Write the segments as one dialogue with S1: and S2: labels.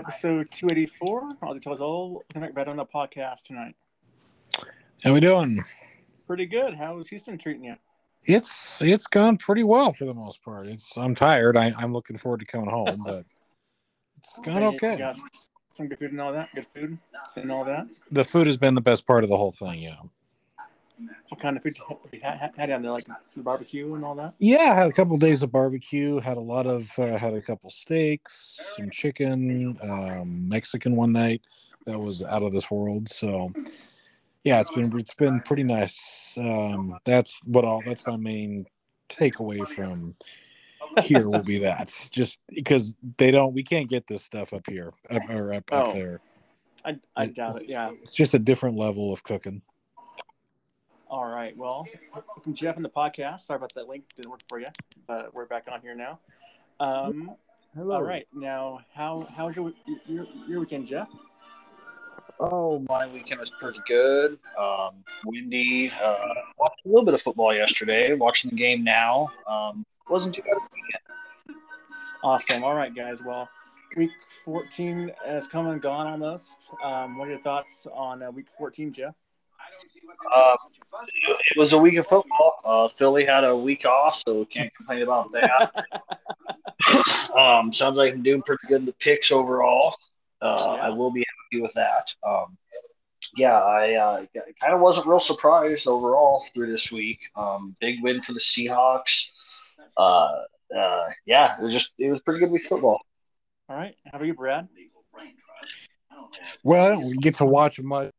S1: Hello, welcome to episode 284. Ozzy Tells All. Connect Better on the podcast tonight.
S2: How we doing?
S1: Pretty good. How's Houston treating you?
S2: It's it's gone pretty well for the most part. It's I'm tired. I, I'm looking forward to coming home, but it's gone
S1: You
S2: okay.
S1: some good food and all that. Good food and all that.
S2: The food has been the best part of the whole thing. Yeah.
S1: What kind of food you had, down there? Like the barbecue and all that?
S2: Yeah, I had a couple days of barbecue. Had a lot of uh, had a couple steaks, some chicken, um, Mexican one night. That was out of this world. So, yeah, it's been it's been pretty nice. Um, that's what all. That's my main takeaway from here will be that just because they don't we can't get this stuff up here up, or up, up
S1: Oh.
S2: there.
S1: I, I doubt it. Yeah.
S2: It's just a different level of cooking.
S1: All right. Well, welcome Jeff on the podcast. Sorry about that link didn't work for you, but we're back on here now. Um,
S3: Hello.
S1: all right. Now, how how's your your, your weekend, Jeff?
S3: Oh, my weekend was pretty good. Um, windy. Uh, watched a little bit of football yesterday. Watching the game now. Um, wasn't too bad. of weekend.
S1: Awesome. All right, guys. Well, week 14 has come and gone almost. Um, what are your thoughts on uh, week 14, Jeff?
S3: Um, it was a week of football. Uh, Philly had a week off, so can't complain about that. um, sounds like I'm doing pretty good in the picks overall. Uh, I will be happy with that. Um, yeah, I uh, kind of wasn't real surprised overall through this week. Um, big win for the Seahawks. Uh, uh, yeah, it was just it was pretty good week of football.
S1: All right. How about you, Brad?
S2: Well, I don't get to watch much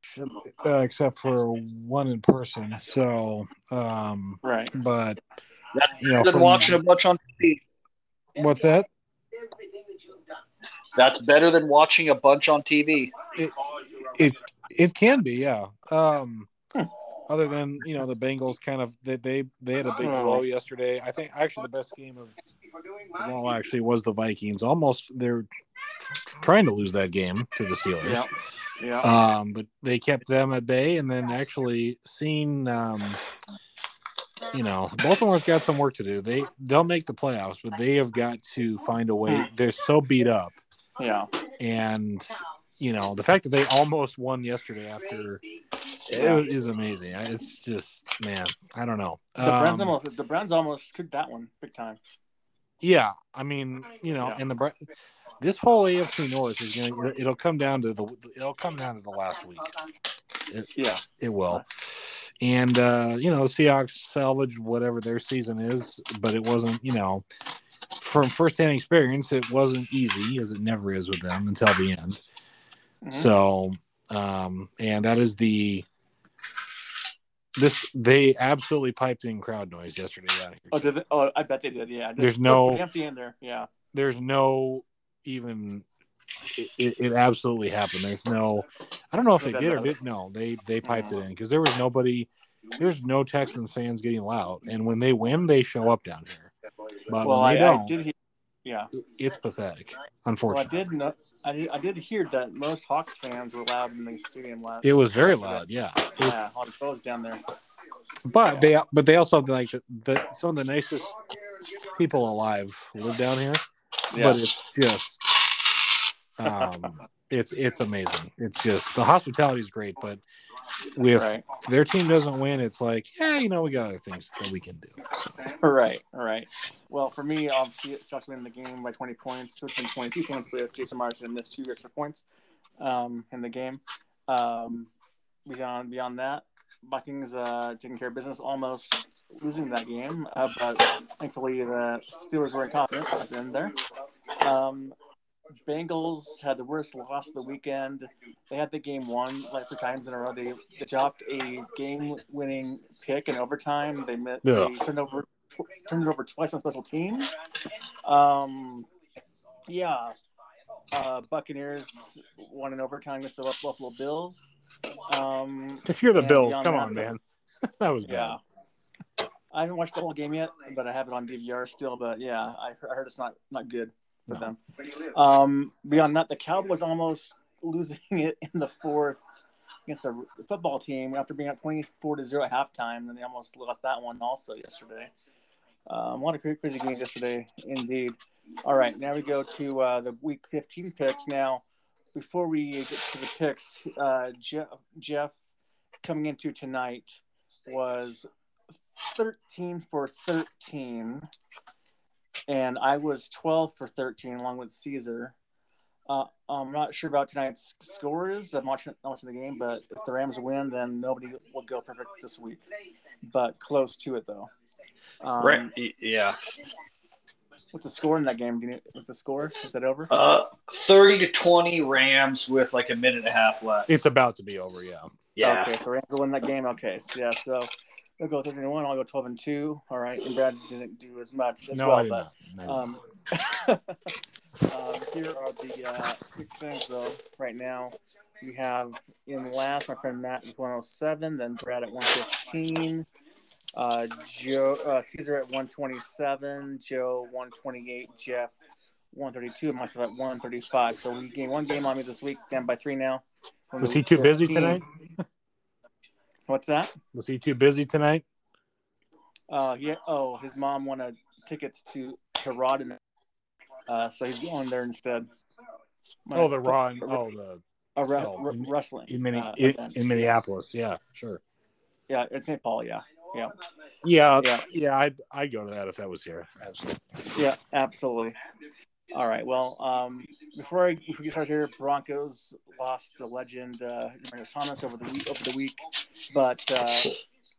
S2: uh, except for one in person. So, um,
S1: Right.
S2: but
S3: That's
S2: you know,
S3: better than
S2: from-
S3: watching a bunch on TV.
S2: what's that?
S3: That's better than watching a bunch on TV.
S2: It it can be, yeah. Um,
S1: Hmm.
S2: other than you know the Bengals, kind of they they, they had a big
S1: Oh.
S2: blow yesterday. I think actually the best game of well actually was the Vikings. Almost they're trying to lose that game to the Steelers.
S1: Yeah. Yeah.
S2: Um, but they kept them at bay, and then actually seen, um, you know, Baltimore's got some work to do. They they'll make the playoffs, but they have got to find a way. They're so beat up,
S1: yeah.
S2: and you know the fact that they almost won yesterday after it is amazing. It's just man, I don't know.
S1: The Browns
S2: Um,
S1: almost the Browns almost could that one big time.
S2: Yeah, I mean, you know,
S1: Yeah.
S2: and the this whole AFC North is gonna it'll come down to the it'll come down to the last week.
S1: Yeah.
S2: It will. And uh, you know, the Seahawks salvaged whatever their season is, but it wasn't, you know, from firsthand experience, it wasn't easy as it never is with them until the end.
S1: Mhm.
S2: So, um, and that is the this they absolutely piped in crowd noise yesterday.
S1: Oh, did they? Oh, I bet they did. Yeah.
S2: There's no-
S1: empty in there. Yeah.
S2: there's no even it, it, it absolutely happened there's no i don't know if they did or didn't no they they mm-hmm. piped it in because there was nobody there's no texans fans getting loud and when they win they show up down here but
S1: well, I, I did. Hear, yeah.
S2: it- it's pathetic
S1: Well, I did. Know, I. I did hear that most Hawks fans were loud in the stadium last.
S2: it was very loud yeah was-
S1: Yeah, all the pros down there.
S2: but they but they also like the, the some of the nicest people alive live down here but it's just um it's it's amazing it's just the hospitality is great but with
S1: right.
S2: if their team doesn't win it's like yeah you know we got other things that we can do so,
S1: Right, right. Well, for me, obviously, it sucks winning the game by 20 points. It would have been 22 points, but if Jason Marsden missed two extra points um, in the game. Um, beyond beyond that, Vikings uh, taking care of business, almost losing that game, uh, but thankfully the Steelers were incompetent at the end there. Um, Bengals had the worst loss of the weekend. They had the game won like three times in a row. They, they dropped a game-winning pick in overtime. They, met,
S2: Yeah.
S1: they turned over tw- turned it over twice on special teams. Um, yeah, uh, Buccaneers won in overtime against the Buffalo Bills. Um,
S2: if you're the bills come
S1: that,
S2: on man that was bad
S1: yeah. I haven't watched the whole game yet, but I have it on DVR still. But yeah, I, I heard it's not not good for
S2: No.
S1: them. Um, beyond that, the Cowboys almost losing it in the fourth against the football team after being up twenty four to zero at halftime. And they almost lost that one also yesterday. Um, a lot of crazy games yesterday, indeed. All right, now we go to uh, the week 15 picks. Now, before we get to the picks, uh, Jeff, Jeff coming into tonight was 13 for 13, and I was 12 for 13 along with Caesar. Uh, I'm not sure about tonight's scores. I'm watching, watching the game, but if the Rams win, then nobody will go perfect this week. But close to it, though. Um,
S3: right. Yeah.
S1: What's the score in that game? Do you what's the score? Is that over?
S3: Uh, thirty to twenty Rams with like a minute and a half left.
S2: It's about to be over. Yeah.
S3: Yeah.
S1: Okay, so Rams will win that game. Okay, so yeah, so they'll go 13 and 1. I'll go 12 and 2. All right, and Brad didn't do as much as
S2: no,
S1: well.
S2: I did
S1: but,
S2: not.
S1: Um, um, here are the uh, quick things, though. Right now, we have in last my friend Matt with 107, then Brad at 115, uh, Joe uh, Caesar at 127, Joe 128, Jeff 132, and myself at 135. So we gained one game on me this week, down by three now.
S2: Was he too busy
S1: 15.
S2: tonight?
S1: What's that?
S2: Was he too busy tonight?
S1: Uh, yeah. Oh, his mom wanted tickets to to Rodden, uh, so he's going there instead.
S2: Oh, the Raw. and- Oh, the
S1: a re-
S2: oh,
S1: re-
S2: in-
S1: wrestling
S2: in, Minne-
S1: uh,
S2: in, in Minneapolis. Yeah, sure.
S1: Yeah, it's St. Paul. Yeah, yeah,
S2: Yeah,
S1: Yeah.
S2: yeah, I'd I'd go to that if that was here. Absolutely.
S1: yeah, absolutely. All right. Well, um, before I before we get started here, Broncos lost the legend uh, Thomas over the week over the week, but uh,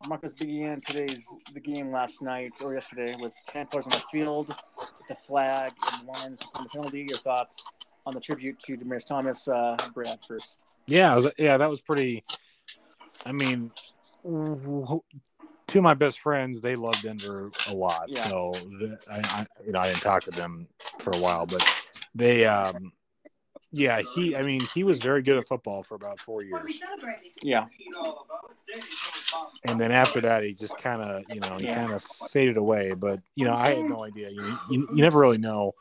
S1: Broncos began today's the game last night or yesterday with ten players on the field, with the flag and lines on the penalty. Your thoughts on the tribute to Demaryius Thomas, uh, Brad first?
S2: Yeah, yeah, that was pretty. I mean, two of my best friends, they love Denver a lot.
S1: Yeah.
S2: So the, I, I, you know, I didn't talk to them for a while, but they, um, yeah, he. I mean, he was very good at football for about four years,
S1: Yeah,
S2: and then after that, he just kind of, you know, he
S1: Yeah.
S2: kind of faded away. But you know, I had no idea. You, you you never really know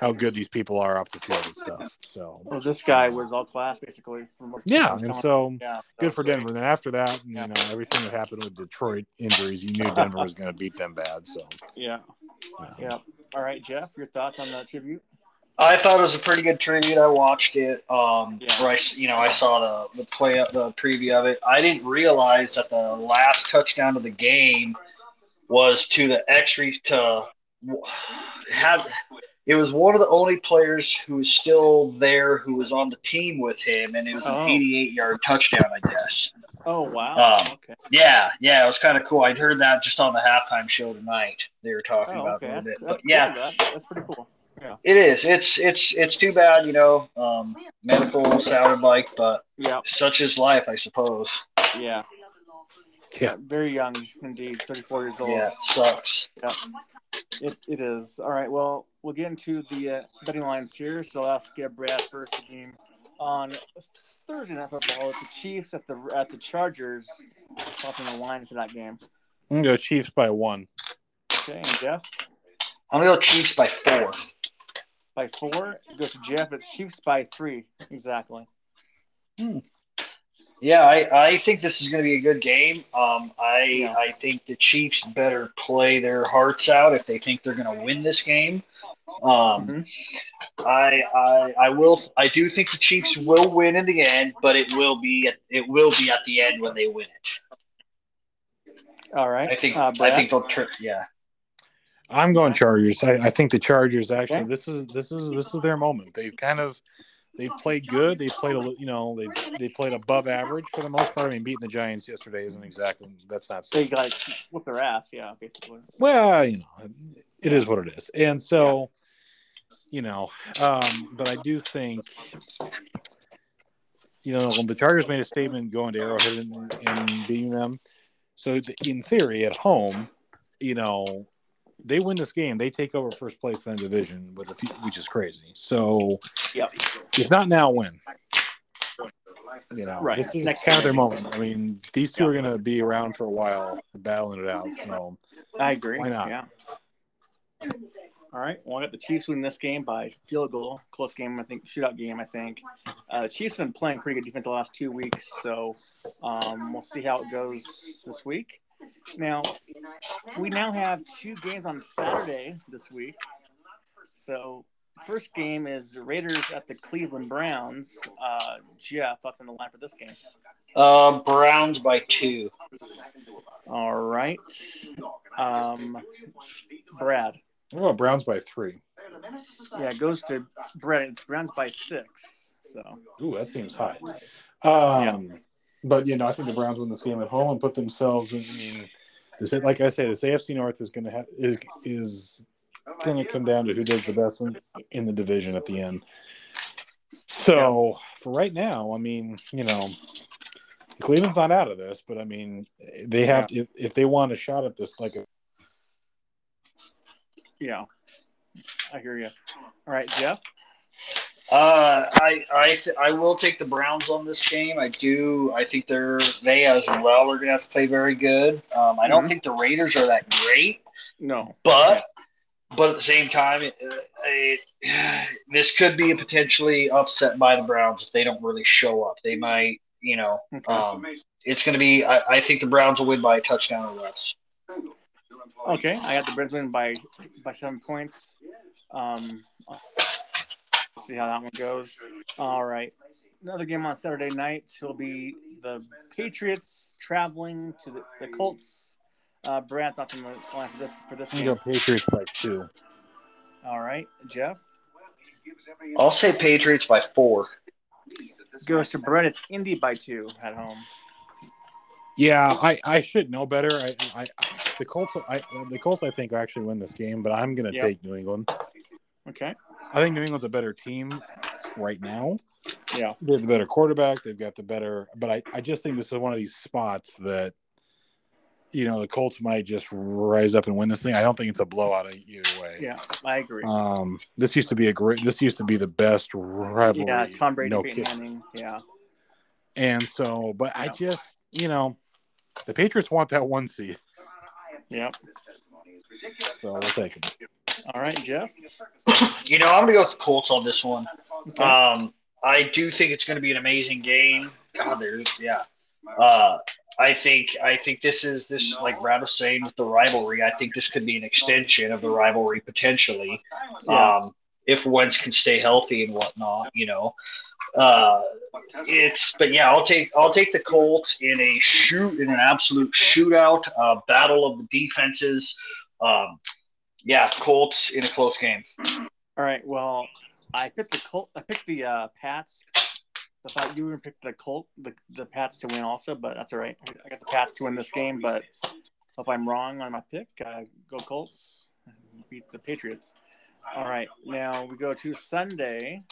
S2: how good these people are off the field and stuff. So
S1: well, this guy was all class basically.
S2: Yeah, and so.
S1: yeah,
S2: good for. Denver. Then after that, you
S1: Yeah.
S2: know, everything that happened with Detroit injuries, you knew Denver was going to beat them bad. So,
S1: Yeah,
S2: yeah.
S1: yeah. All right, Jeff, your thoughts on that tribute?
S3: I thought it was a pretty good tribute. I watched it. Um,
S1: Yeah.
S3: I, you know, I saw the the play, the preview of it. I didn't realize that the last touchdown of the game was to the extra to had. It was one of the only players who was still there who was on the team with him, and it was
S1: Oh.
S3: an 88 yard touchdown, I guess.
S1: Oh wow.
S3: Um,
S1: okay.
S3: Yeah, yeah, it was kind of cool. I'd heard that just on the halftime show tonight. They were talking
S1: Oh,
S3: about
S1: okay.
S3: it a little
S1: That's,
S3: bit, but yeah,
S1: cool, that's pretty cool.
S3: It is. It's it's it's too bad, you know. Um, medical sounded like, but
S1: Yeah,
S3: such is life, I suppose.
S1: yeah.
S2: Yeah.
S1: Very young indeed, 34 years old.
S3: Yeah, sucks. Yeah.
S1: It, it is. All right. Well, we'll get into the uh, betting lines here. So I'll ask uh, Brad first. The game on Thursday Night Football. It's the Chiefs at the at the Chargers. Thoughts on the line for that game?
S2: I'm going to go Chiefs by one.
S1: Okay, and Jeff
S3: I'm gonna go Chiefs by four.
S1: By four. It goes to Jeff. It's Chiefs by three. Exactly.
S3: Yeah, I, I think this is gonna be a good game. Um, I
S1: Yeah.
S3: I think the Chiefs better play their hearts out if they think they're gonna win this game. Um,
S1: Mhm.
S3: I, I I will I do think the Chiefs will win in the end, but it will be at, it will be at the end when they win it.
S1: All right.
S3: I think
S1: Uh,
S3: I think they'll tri- yeah.
S2: I'm going Chargers. I, I think the Chargers actually
S1: Okay.
S2: this is this is this is their moment. They've kind of they've played good. They've played a you know they they played above average for the most part. I mean, beating the Giants yesterday isn't exactly that's not
S1: They like whoop their ass. Yeah, basically.
S2: well, you know, it is what it is. And so, you know, um, but I do think, you know, when the Chargers made a statement going to Arrowhead and, and beating them, so in theory, at home, you know, they win this game, they take over first place in the division with a few, which is crazy. So,
S1: Yep.
S2: if not now, when? You know,
S1: Right.
S2: this is
S1: Next
S2: kind of their moment. I mean, these two are going to be around for a while, battling it out. So,
S1: I agree.
S2: Why not?
S1: Yeah. All right. Well, I got the Chiefs win this game by field goal. Close game, I think. Shootout game, I think. Uh, Chiefs have been playing pretty good defense the last two weeks, so um, we'll see how it goes this week. Now, we now have two games on Saturday this week. So first game is Raiders at the Cleveland Browns. Uh, Jeff, thoughts on the line for this game?
S3: Uh, Browns by two.
S1: All right. Um, Brad.
S2: What about Browns by three?
S1: Yeah, it goes to Brad. It's Browns by six. So
S2: Ooh, that seems high. Um, But you know, I think the Browns win this game at home and put themselves in. I mean, this, like I said, this AFC North is going to have is, is going to come down to who does the best in, in the division at the end. So for right now, I mean, you know, Cleveland's not out of this, but I mean, they have to, if, if they want a shot at this, like a
S1: yeah, I hear you. All right, Jeff.
S3: Uh, I I th- I will take the Browns on this game. I do. I think they're they as well are going to have to play very good. Um, I don't
S1: Mhm.
S3: think the Raiders are that great,
S1: No.
S3: but but at the same time, it, it, this could be a potentially upset by the Browns if they don't really show up. They might, you know,
S1: Okay.
S3: um, it's going to be. I, I think the Browns will win by a touchdown or less.
S1: Okay, I got the Browns win by by seven points. Um, see how that one goes. All right, another game on Saturday night will be the Patriots traveling to the, the Colts. Uh, Brad, thoughts on the line for this for this
S2: I'm
S1: game?
S2: going go Patriots by two.
S1: All right, Jeff
S3: I'll say Patriots by four.
S1: goes to Brett. It's Indy by two at home.
S2: Yeah, I, I should know better. I, I the Colts I the Colts I think actually win this game, but I'm going to
S1: Yep.
S2: take New England.
S1: Okay.
S2: I think New England's a better team right now.
S1: Yeah.
S2: They have the better quarterback. They've got the better, but I, I just think this is one of these spots that, you know, the Colts might just rise up and win this thing. I don't think it's a blowout either way.
S1: Yeah, I agree.
S2: Um, this used to be a great. This used to be the best rivalry.
S1: yeah, Tom Brady,
S2: no.
S1: Manning. Yeah.
S2: And so, but I just, you know, the Patriots want that one seed,
S1: Yeah.
S2: so we'll take it.
S1: All right, Jeff.
S3: You know, I'm going to go with the Colts on this one.
S1: Okay.
S3: Um, I do think it's going to be an amazing game. God, there's yeah. Uh, I think I think this is this like Brad was saying with the rivalry. I think this could be an extension of the rivalry potentially.
S1: Yeah.
S3: Um, if Wentz can stay healthy and whatnot, you know. Uh, it's but yeah, I'll take I'll take the Colts in a shoot in an absolute shootout, uh, battle of the defenses. Um, yeah, Colts in a close game.
S1: All right. Well, I picked the Colt. I picked the uh, Pats. I thought you were gonna pick the Colt, the, the Pats to win also, but that's all right. I got the Pats to win this game, but if I'm wrong on my pick, uh, go Colts. Beat the Patriots. All right. Now we go to Sunday.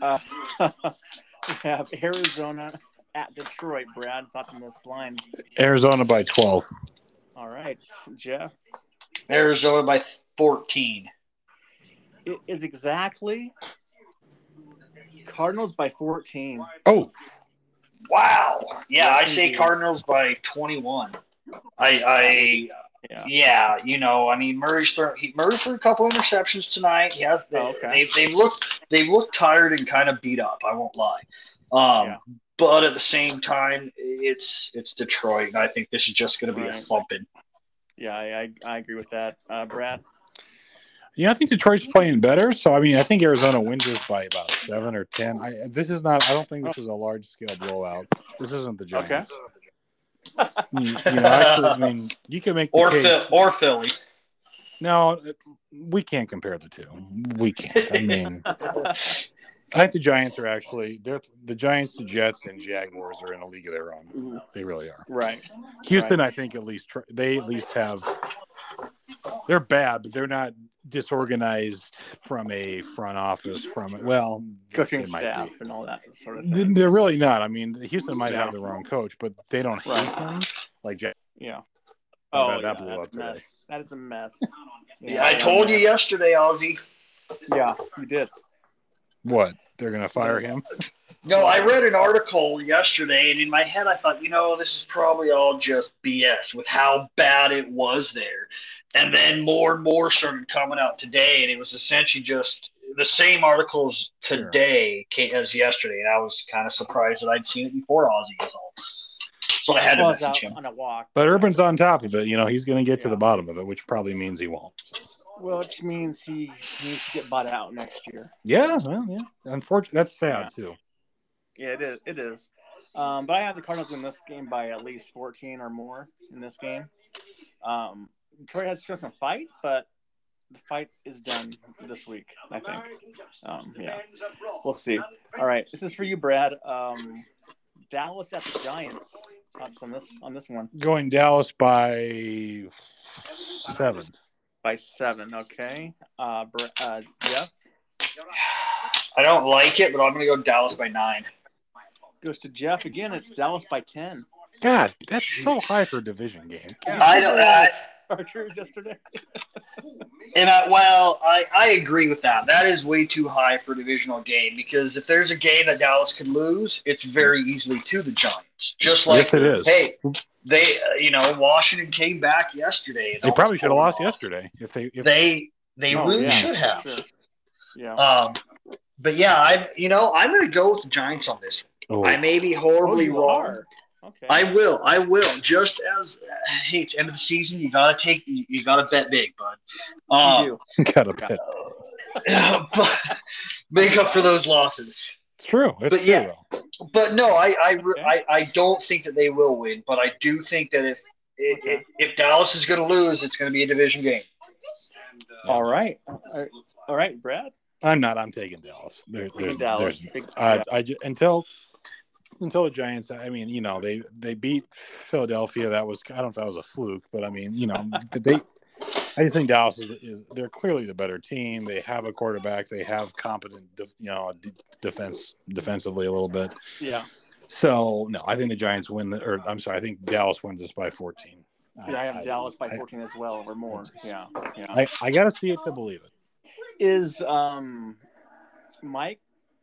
S1: Uh, we have Arizona at Detroit. Brad, thoughts on this line?
S2: Arizona by twelve.
S1: All right, Jeff.
S3: Arizona by 14.
S1: It is exactly Cardinals by 14.
S2: Oh,
S3: Wow. Yeah,
S1: Yes,
S3: I say
S1: indeed.
S3: Cardinals by 21. I, I,
S1: Yeah.
S3: yeah, you know, I mean, Murray's thrown, he, Murray threw a couple interceptions tonight. He has, they,
S1: Oh, okay.
S3: they've, they've looked, they've looked tired and kind of beat up. I won't lie. Um,
S1: Yeah.
S3: but at the same time, it's, it's Detroit, and I think this is just going to be a
S1: Right.
S3: thumping.
S1: Yeah, I, I, I agree with that. Uh, Brad?
S2: yeah, I think Detroit's playing better. So I mean, I think Arizona wins this by about seven or ten. I this is not. I don't think this is a large scale blowout. This isn't the
S1: Okay.
S2: Giants. You, you know, actually, I mean, you can make the
S3: Or,
S2: case.
S3: Phil, or Philly.
S2: No, we can't compare the two. We can't. I mean, I think the Giants are actually they're the Giants, the Jets, and Jaguars are in a league of their own. Mm-hmm. They really are.
S1: right.
S2: Houston, I think at least they at least have. They're bad, but they're not disorganized from a front office. From well,
S1: Coaching
S2: they might
S1: staff
S2: be.
S1: and all that sort of thing.
S2: They're really not. I mean, Houston might
S1: Yeah.
S2: have the wrong coach, but they don't hate
S1: Right.
S2: him like Jax.
S1: Yeah.
S2: Oh,
S1: Oh,
S2: that
S1: yeah,
S2: blew up today.
S1: That is a mess.
S3: Yeah, I told you yesterday, Aussie.
S1: Yeah, you did.
S2: What? They're gonna fire him?
S3: No, I read an article yesterday, and in my head, I thought, you know, this is probably all just BS with how bad it was there. And then more and more started coming out today, and it was essentially just the same articles today ca- as yesterday. And I was kind of surprised that I'd seen it before Ozzy is all. So I had to message him.
S1: on a walk.
S2: But Urban's on top of it. You know, he's gonna get to the bottom of it, which probably means he won't.
S1: Well, which means he needs to get bought out next year.
S2: Yeah, well, yeah. Unfortunately, that's sad
S1: Yeah.
S2: too.
S1: Yeah, it is. It is. Um, but I have the Cardinals in this game by at least 14 or more in this game. Um, Detroit has shown some fight, but the fight is done this week, I think. Um, yeah, we'll see. All right, this is for you, Brad. Um, Dallas at the Giants. Thoughts on this on this one
S2: Going Dallas by seven.
S1: By seven. Okay. Uh, Br- uh, Jeff
S3: I don't like it, but I'm going to go Dallas by nine.
S1: goes to Jeff again. It's Dallas by 10.
S2: God, that's so high for a division game.
S3: I don't. I,
S1: Archers yesterday.
S3: and I, well, I, I agree with that. That is way too high for a divisional game because if there's a game that Dallas could lose, it's very easily to the Giants. Just like
S2: yes, it is.
S3: hey, they uh, you know Washington came back yesterday.
S2: they probably should have lost
S3: off.
S2: yesterday if they. If,
S3: They they
S1: Oh,
S3: really
S1: yeah,
S3: should have.
S1: Sure. Yeah.
S3: Um, but yeah, I you know I'm going to go with the Giants on this.
S2: oh,
S3: one. I may be
S1: Oh,
S3: horribly
S1: you
S3: wrong.
S1: are. Okay.
S3: I will. I will. Just as hey, it's end of the season, you gotta take. You, you gotta bet big, bud. Um,
S1: you do.
S2: got a bet.
S3: but make up for those losses.
S2: It's true. It's
S3: But
S2: true,
S3: yeah. But no, I I,
S1: Okay.
S3: I I don't think that they will win. But I do think that if if,
S1: Okay.
S3: if Dallas is going to lose, it's going to be a division game.
S1: All right. All right. All right, Brad.
S2: I'm not. I'm taking Dallas. There, there's,
S1: Dallas.
S2: there's I,
S1: yeah.
S2: I ju- until until the Giants. I mean, you know, they they beat Philadelphia. That was I don't know if that was a fluke, but I mean, you know, they. I just think Dallas is, is they're clearly the better team. They have a quarterback. They have competent, you know, d- defense defensively a little bit.
S1: yeah.
S2: So no, I think the Giants win. The, or I'm sorry, I think Dallas wins this by 14.
S1: Yeah, I have Dallas by
S2: I-
S1: 14 as well, or more. Yeah. Yeah.
S2: I, I got to see it to believe it.
S1: Is um Mike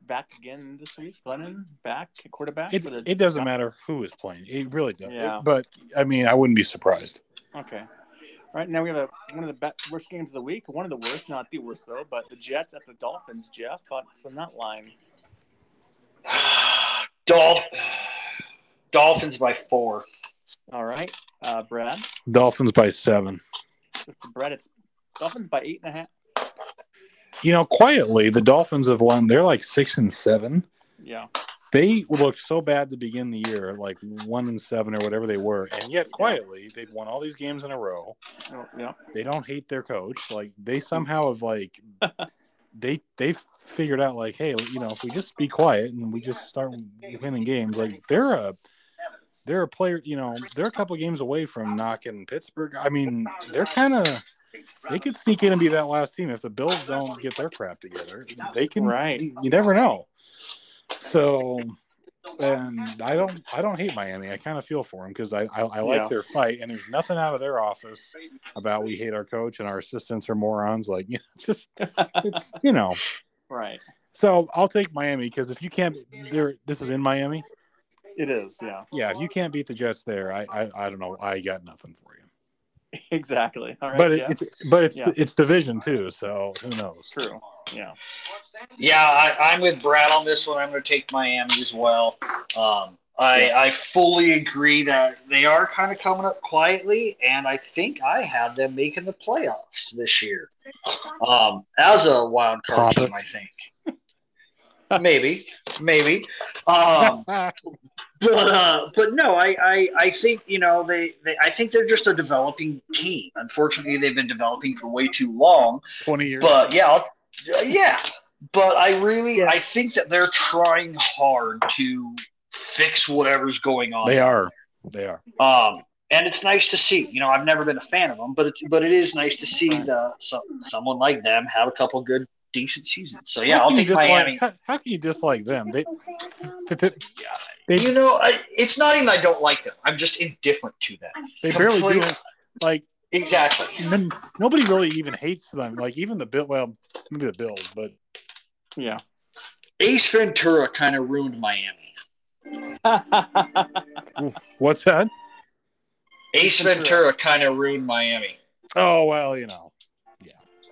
S1: back again this week? Glennon back at quarterback?
S2: It,
S1: for the
S2: it doesn't matter who is playing. It really does.
S1: Yeah.
S2: but I mean, I wouldn't be surprised.
S1: Okay. All right, now we have a, one of the be- worst games of the week. One of the worst, not the worst though, but the Jets at the Dolphins. Jeff, thoughts on that line?
S3: Dolph- Dolphins by four.
S1: All right, uh, Brad.
S2: Dolphins by seven.
S1: Brad, it's Dolphins by eight and a half.
S2: You know, quietly, the Dolphins have won. They're like six and seven.
S1: Yeah.
S2: They looked so bad to begin the year, like one and seven or whatever they were, and yet quietly they've won all these games in a row.
S1: Oh, yeah.
S2: They don't hate their coach. Like they mm-hmm. somehow have like they they figured out like, hey, you know, if we just be quiet and we just start winning games, like they're a they're a player. You know, they're a couple games away from knocking Pittsburgh. I mean, they're kind of they could sneak in and be that last team if the Bills don't get their crap together. They can.
S1: Right.
S2: You never know. So, and I don't, I don't hate Miami. I kind of feel for them because I, I, I like
S1: Yeah.
S2: their fight, and there's nothing out of their office about we hate our coach and our assistants are morons. Like, you know, just it's, you know.
S1: Right.
S2: So I'll take Miami because if you can't, there, this is in Miami.
S1: It is. Yeah.
S2: Yeah, if you can't beat the Jets there, I, I, I don't know. I got nothing for.
S1: Exactly. All right.
S2: but it,
S1: Jeff.
S2: it's, but it's,
S1: Yeah.
S2: it's division too. So who knows?
S1: true. Yeah.
S3: Yeah, I, I'm with Brad on this one. I'm going to take Miami as well. Um, I,
S1: Yeah.
S3: I fully agree that they are kind of coming up quietly, and I think I have them making the playoffs this year um, as a wild card
S2: Pompous.
S3: team. I think maybe, maybe. Um, but uh, but no, I, I I think you know they, they I think they're just a developing team. Unfortunately, they've been developing for way too long.
S2: Twenty years.
S3: But yeah, I'll, yeah. But I really,
S1: Yeah.
S3: I think that they're trying hard to fix whatever's going on.
S2: they are. They are.
S3: Um, and it's nice to see. You know, I've never been a fan of them, but it's but it is nice to see the so, someone like them have a couple good, decent season. So yeah,
S2: How
S3: I'll
S2: can you
S3: take Miami.
S2: How, how can you dislike them? They, if it- they,
S3: You know, I, it's not even I don't like them. I'm just indifferent to them.
S2: they barely do it. Like
S3: Exactly.
S2: n- nobody really even hates them. Like even the bill. Well, maybe the Bills, but
S1: Yeah.
S3: Ace Ventura kind of ruined Miami.
S2: what's that?
S3: Ace
S1: Ventura.
S3: Ventura kind of ruined Miami.
S2: Oh well, you know.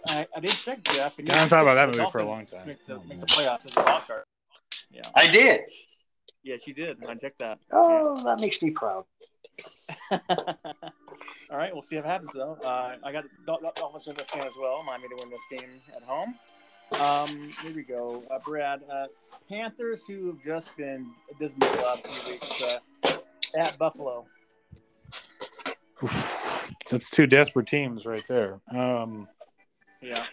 S1: I, I did check Jeff. And you
S2: Yeah, I'm talking about that movie for a long time.
S1: Make the,
S2: Oh,
S1: make the playoffs as a wild card. Yeah.
S3: I did.
S1: Yes, you did. I checked that.
S3: Oh, that makes me proud.
S1: All right, we'll see what happens though. Uh, I got the Dolphins win this game as well. Miami to win this game at home. Um, here we go, uh, Brad. Uh, Panthers, who have just been dismal the last few weeks, uh, at Buffalo.
S2: That's two desperate teams right there. Um,
S1: Yeah.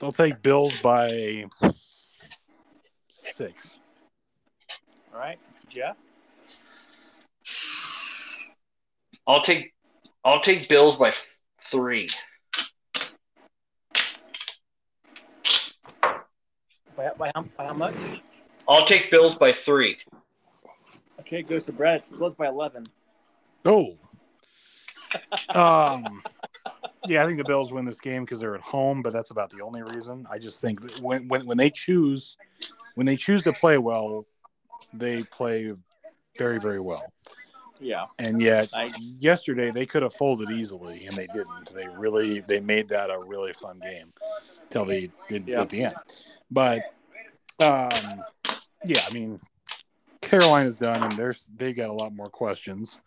S2: they'll take Bills by six.
S1: All right, Jeff.
S3: I'll take I'll take Bills by three.
S1: By, by, how, by how much?
S3: I'll take Bills by three.
S1: Okay, it goes to Brad. It's close by eleven.
S2: Oh. um, yeah, I think the Bills win this game because they're at home, but that's about the only reason. I just think that when, when when they choose when they choose to play well, they play very very well.
S1: Yeah.
S2: And yet
S1: I-
S2: yesterday they could have folded easily, and they didn't. They really they made that a really fun game till they did
S1: Yeah.
S2: at the end. But um, yeah, I mean Carolina's done, and there's they got a lot more questions.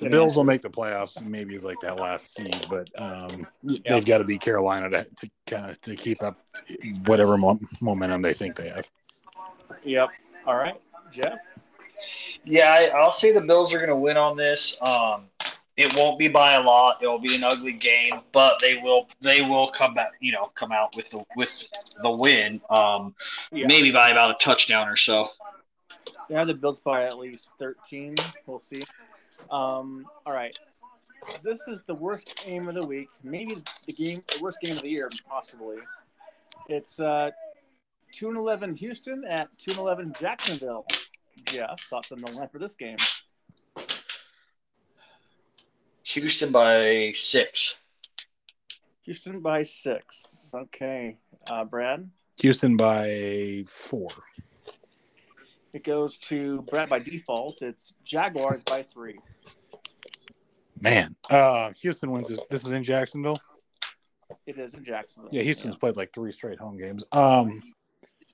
S2: The
S1: Good
S2: Bills will make the playoffs, maybe it's like that last seed, but um,
S1: Yeah.
S2: they've got to be Carolina to, to kind of to keep up whatever mo- momentum they think they have.
S1: Yep. All right, Jeff.
S3: Yeah, I, I'll say the Bills are going to win on this. Um, it won't be by a lot. It will be an ugly game, but they will they will come back. You know, come out with the with the win. Um,
S1: Yeah.
S3: maybe by about a touchdown or so.
S1: Yeah, the Bills by at least 13. We'll see. Um, all right. This is the worst game of the week. Maybe the game, the worst game of the year, possibly. It's uh, 2 and 11 Houston at 2 and 11 Jacksonville. Jeff, thoughts on the line for this game?
S3: Houston by six.
S1: Houston by six. Okay. Uh, Brad?
S2: Houston by four.
S1: It goes to Brad by default. It's Jaguars by three.
S2: Man, uh, Houston wins this. This is in Jacksonville.
S1: It is in Jacksonville.
S2: Yeah, Houston's played like three straight home games. Um,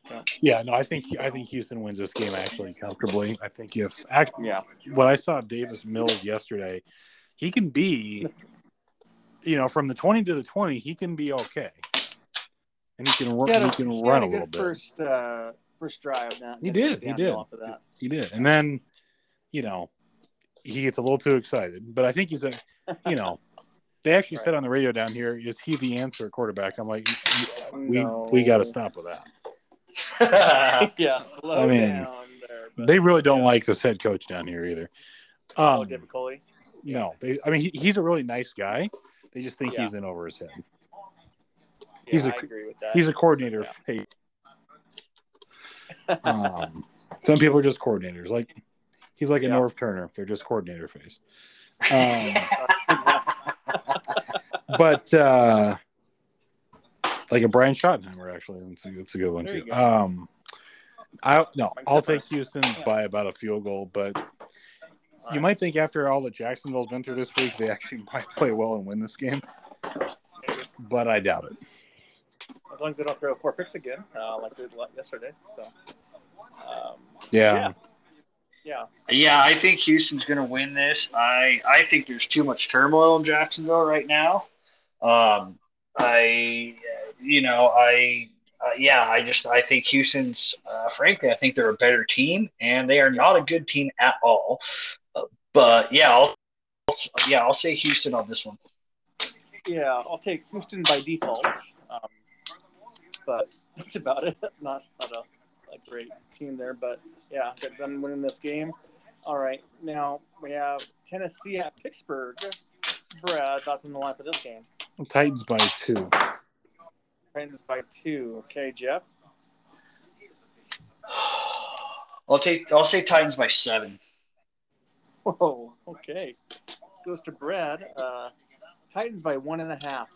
S1: Yeah.
S2: yeah, no, I think I think Houston wins this game actually comfortably. I think if act,
S1: Yeah.
S2: what I saw Davis Mills yesterday, he can be, you know, from the twenty to the twenty, he can be okay, and he can run,
S1: He had
S2: he
S1: a-
S2: can
S1: he
S2: run
S1: a
S2: a little bit.
S1: First, uh, first drive. Now
S2: He did, he did.
S1: Off of that.
S2: He did, and then, you know, he gets a little too excited. But I think he's a, you know, they actually said on the radio down here, "Is he the answer quarterback?" I'm like, we
S1: No.
S2: we got to stop with that.
S1: yeah, slow
S2: I mean,
S1: down there. But,
S2: They really don't
S1: Yeah.
S2: like this head coach down here either.
S1: oh,
S2: Um,
S1: David Culley.
S2: no, they, I mean he, he's a really nice guy. They just think
S1: Yeah.
S2: he's in over his head.
S1: Yeah,
S2: he's a-
S1: I agree with that.
S2: He's a coordinator.
S1: Yeah.
S2: Face. Um, some people are just coordinators. Like he's like a
S1: Yeah.
S2: Norv Turner. They're just coordinator face. Um, but uh, like a Brian Schottenheimer, actually, that's a, that's a good one
S1: There
S2: too. Um, I no, I'll take Houston by about a field goal, but you might think after all that Jacksonville's been through this week, they actually might play well and win this game, but I doubt it.
S1: As long as they don't throw four picks again, uh, like they did yesterday. So, um,
S2: Yeah,
S1: yeah,
S3: Yeah, I think Houston's going to win this. I I think there's too much turmoil in Jacksonville right now. Um, I, you know, I, uh, yeah, I just I think Houston's, uh, frankly, I think they're a better team, and they are not a good team at all. Uh, but yeah, I'll, yeah, I'll say Houston on this one.
S1: yeah. I'll take Houston by default. Um, but that's about it. Not not a, a great team there, but yeah, get them winning this game. All right, now we have Tennessee at Pittsburgh. Brad, thoughts on the line for this game?
S2: Titans by two.
S1: Titans by two. Okay, Jeff.
S3: I'll take I'll say Titans by seven.
S1: Whoa. Okay. Goes to Brad. Uh, Titans by one and a half.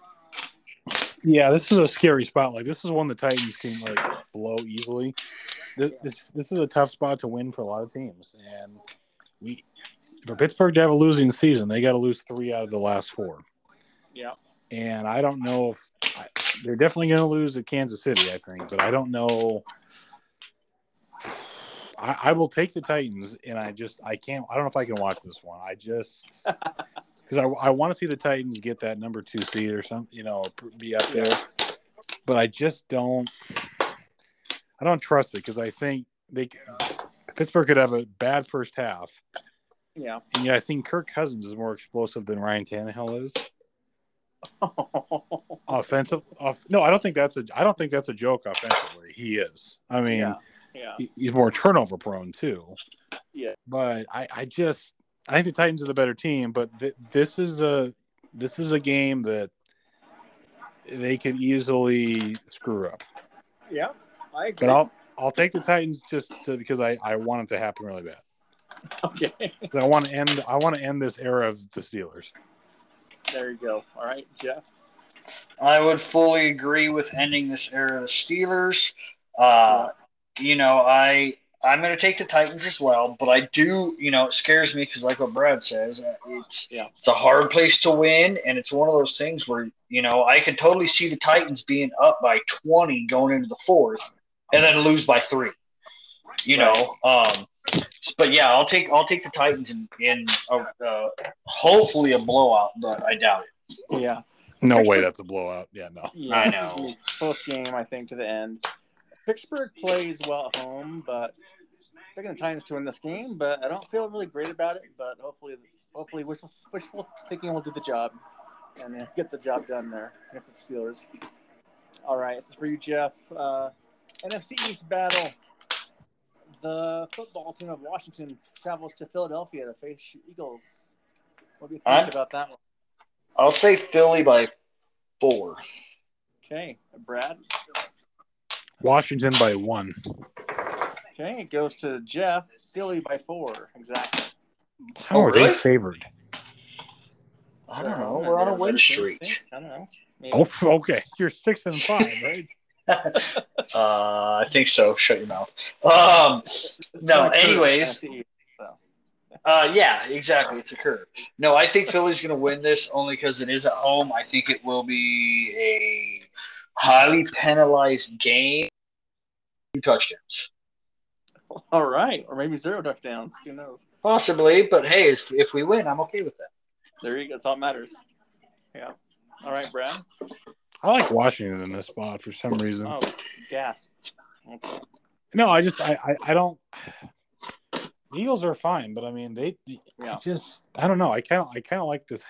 S2: Yeah, this is a scary spot. Like this is one the Titans can like blow easily. This, this this is a tough spot to win for a lot of teams, and we for Pittsburgh to have a losing season, they got to lose three out of the last four.
S1: Yeah.
S2: And I don't know if I, they're definitely going to lose at Kansas City, I think, but I don't know. I, I will take the Titans, and I just I can't. I don't know if I can watch this one. I just because I, I want to see the Titans get that number two seed or something, you know, be up there. But I just don't. I don't trust it because I think they Pittsburgh could have a bad first half.
S1: Yeah.
S2: And yeah, I think Kirk Cousins is more explosive than Ryan Tannehill is. Offensive, off, no, I don't think that's a. I don't think that's a joke. Offensively, he is. I mean,
S1: yeah. Yeah.
S2: he- he's more turnover prone too.
S1: Yeah.
S2: But I, I just, I think the Titans are the better team. But th- this is a, this is a game that they could easily screw up.
S1: Yeah. I agree.
S2: But I'll, I'll take the Titans just to, because I, I want it to happen really bad.
S1: okay.
S2: 'Cause I want to end, I want to end this era of the Steelers.
S1: There you go. All right, Jeff.
S3: I would fully agree with ending this era of the Steelers. Uh, you know, I I'm going to take the Titans as well, but I do, you know, it scares me because, like what Brad says, uh, it's
S1: Yeah.
S3: it's a hard place to win, and it's one of those things where you know I can totally see the Titans being up by 20 going into the fourth, and then lose by three. You know, um, but yeah, I'll take I'll take the Titans in in a, uh, hopefully a blowout, but I doubt it.
S1: Yeah.
S2: No way that's a blowout. Yeah, no.
S1: Yeah,
S3: I know.
S1: gonna be a close game, I think, to the end. Pittsburgh plays well at home, but picking the Titans to win this game. But I don't feel really great about it. But hopefully, hopefully, wishful, wishful thinking will do the job and uh, get the job done there against the Steelers. All right, this is for you, Jeff. Uh, NFC East battle. The football team of Washington travels to Philadelphia to face Eagles. What do you think
S3: I'm-
S1: about that one?
S3: I'll say Philly by four.
S1: Okay, Brad.
S2: Washington by one.
S1: Okay, it goes to Jeff. Philly by four. Exactly.
S2: How
S3: Oh,
S2: are
S3: really?
S2: they favored?
S3: I don't know.
S1: Uh,
S3: We're on a win
S1: better team, I
S3: streak.
S1: I don't know. Maybe.
S2: Oh, okay. You're six and five, right?
S3: Uh, I think so. Shut your mouth. Um, no.
S1: It's a curve,
S3: Anyways, uh, yeah, exactly. It's a curve. No, I think Philly's going to win this only because it is at home. I think it will be a highly penalized game. Two touchdowns,
S1: All right, or maybe zero touchdowns. Who knows?
S3: possibly. But hey, if, if we win, I'm okay with that.
S1: There you go. That's all that matters. Yeah. All right, Brad.
S2: I like Washington in this spot for some reason.
S1: Oh, gas. Okay.
S2: No, I just I, I I don't. The Eagles are fine, but I mean they
S1: Yeah.
S2: just I don't know. I kind of I kind of like this.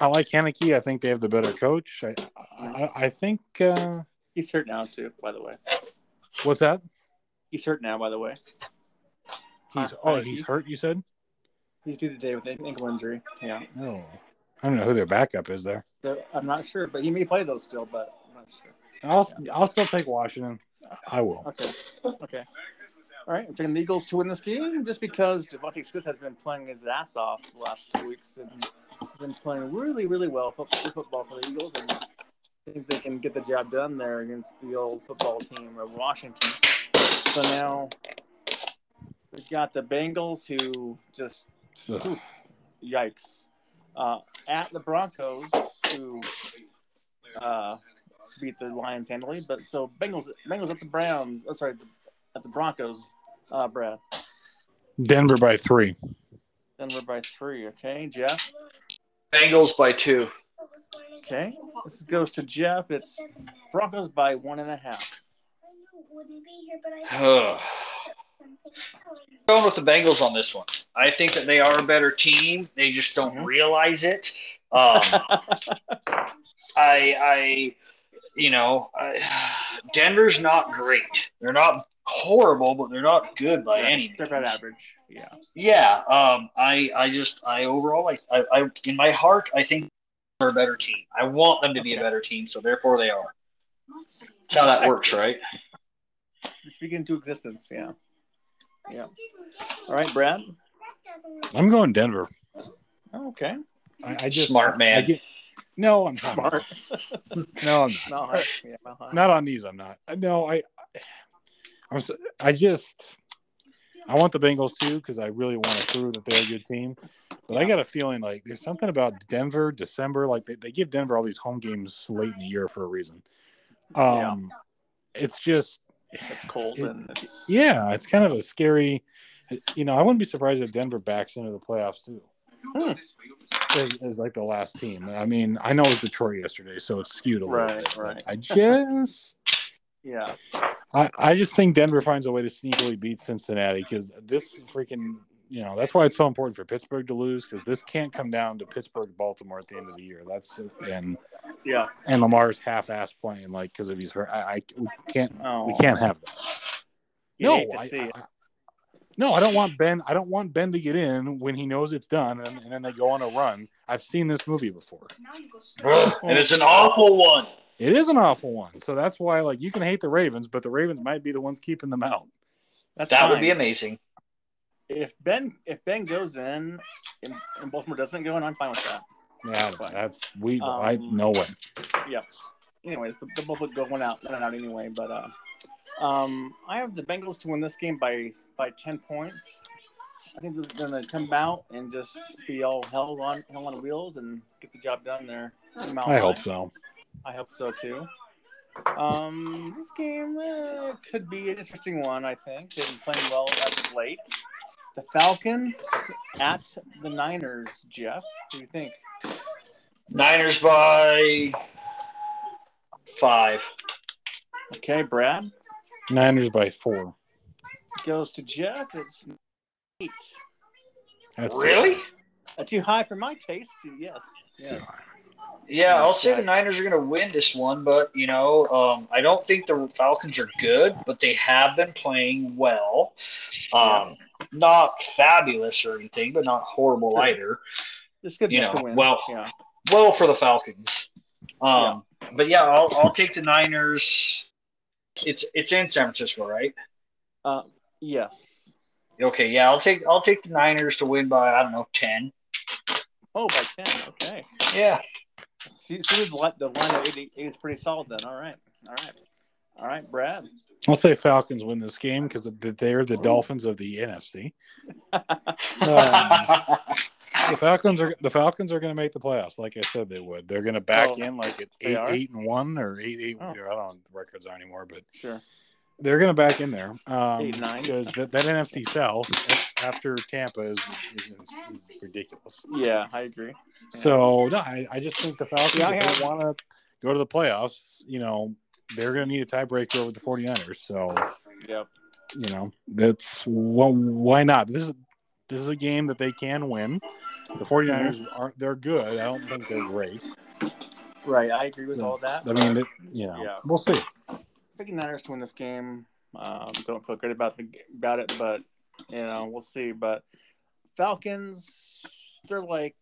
S2: I like Heinicke. I think they have the better coach. I I, I think uh,
S1: He's hurt now too. By the way,
S2: what's that?
S1: he's hurt now. By the way,
S2: He's oh
S1: Heinicke?
S2: he's hurt. You said
S1: he's due today with an ankle injury. Yeah.
S2: oh I don't know who their backup is there.
S1: So I'm not sure, but he may play those still. But I'm not sure.
S2: I'll I'll still take Washington. I will.
S1: Okay. Okay. All right, I'm taking the Eagles to win this game just because DeVonta Smith has been playing his ass off the last few weeks and been playing really, really well fo- football for the Eagles, and I think they can get the job done there against the old football team of Washington. So now we've got the Bengals who just
S2: Ugh.
S1: yikes uh, at the Broncos who uh, beat the Lions handily. But so Bengals, Bengals at the Browns. Oh, sorry, at the Broncos. Uh, Brad,
S2: Denver by three.
S1: Denver by three. Okay, Jeff.
S3: Bengals by two.
S1: Okay, this goes to Jeff. It's Broncos by one and a half.
S3: Going with the Bengals on this one. I think that they are a better team. They just don't
S1: Mhm.
S3: realize it. Um, I, I, you know, I, Denver's not great. They're not horrible, but they're not good by any means.
S1: They're about average. Yeah.
S3: Yeah. Um. I. I just. I overall like. I. I in my heart, I think they're a better team. I want them to be a better team, so therefore they are. That's how that works, right?
S1: Speaking into existence. Yeah. Yeah. All right, Brad.
S2: I'm going Denver.
S1: Oh, okay.
S2: I, I just
S3: Smart man.
S2: I get, no, I'm not.
S1: Smart.
S2: No, I'm not.
S1: No, huh? yeah.
S2: Not on these. I'm not. No, I. I'm. I just. I want the Bengals too because I really want to prove that they're a good team. But I got a feeling like there's something about Denver, December. Like they, they give Denver all these home games late in the year for a reason.
S1: Yeah.
S2: Um, it's just
S1: It's cold
S2: It-
S1: and it's
S2: yeah, it's kind of a scary. You know, I wouldn't be surprised if Denver backs into the playoffs too. as, as like the last team. I mean, I know it was Detroit yesterday, so it's skewed a little
S1: Right,
S2: bit.
S1: right.
S2: I just,
S1: Yeah.
S2: I, I just think Denver finds a way to sneakily beat Cincinnati because this freaking, you know, that's why it's so important for Pittsburgh to lose because this can't come down to Pittsburgh, Baltimore at the end of the year. That's and
S1: Yeah.
S2: and Lamar's half-ass playing like because of he's hurt. I, I we can't
S1: Oh,
S2: we can't oh. have that.
S1: you
S2: no,
S1: to
S2: I,
S1: see it.
S2: I- no, I don't want Ben. I don't want Ben to get in when he knows it's done, and, and then they go on a run. I've seen this movie before.
S3: And it's an awful one.
S2: It is an awful one, so that's why like you can hate the Ravens, but the Ravens might be the ones keeping them out.
S1: That's
S3: that would be amazing.
S1: if Ben if Ben goes in and, and Baltimore doesn't go in, I'm fine with that.
S2: Yeah,
S1: That's
S2: that's we. I
S1: Um,
S2: no way.
S1: Yep. Anyways, the, the both look good one out, one out anyway. But uh, um, I have the Bengals to win this game by by ten points. I think they're going to come out and just be all hell on hell on wheels and get the job done there.
S2: I hope so.
S1: I hope so too. Um, this game uh, could be an interesting one. I think they've been playing well as of late. The Falcons at the Niners. Jeff, what do you think?
S3: Niners by five.
S1: Okay, Brad
S2: Niners by four.
S1: goes to Jeff. It's eight.
S2: That's
S3: Really?
S1: Uh, too high for my taste. Yes. Yes.
S3: Yeah, I'll say the Niners are going to win this one, but you know, um, I don't think the Falcons are good, but they have been playing well. Um, Not fabulous or anything, but not horrible
S1: Sure.
S3: either.
S1: Just good
S3: You
S1: enough
S3: know,
S1: to win.
S3: well-
S1: yeah.
S3: Well for the Falcons. Um, But yeah, I'll, I'll take the Niners. It's it's in San Francisco, right?
S1: Uh, yes.
S3: Okay, yeah, I'll take I'll take the Niners to win by I don't know ten.
S1: Oh, by ten. Okay.
S3: Yeah,
S1: See, see the, the line of eight, eight is pretty solid then. All right. All right. All right, Brad.
S2: I'll say Falcons win this game because they're the Dolphins of the NFC. Um, the Falcons are the Falcons are going to make the playoffs, like I said they would. They're going to back
S1: Oh,
S2: in like at eight
S1: are?
S2: eight and one or eight eight.
S1: Oh.
S2: I don't know what the records are anymore, but
S1: Sure.
S2: they're going to back in there. Um,
S1: Eight, nine.
S2: because that, that NFC South after Tampa is, is, is ridiculous.
S1: Yeah, I agree. Yeah.
S2: So no, I, I just think the Falcons
S1: Yeah, I
S2: if
S1: have-
S2: want to go to the playoffs, you know, they're going to need a tiebreaker over the 49ers. So
S1: Yep.
S2: you know that's well, why not this is this is a game that they can win the 49ers aren't they're good i don't think they're great
S1: Right. I agree with
S2: So,
S1: all that.
S2: i mean it, you know
S1: Yeah.
S2: we'll see
S1: picking Niners to win this game. Um, don't feel good about the about it, but you know we'll see. But Falcons, they're like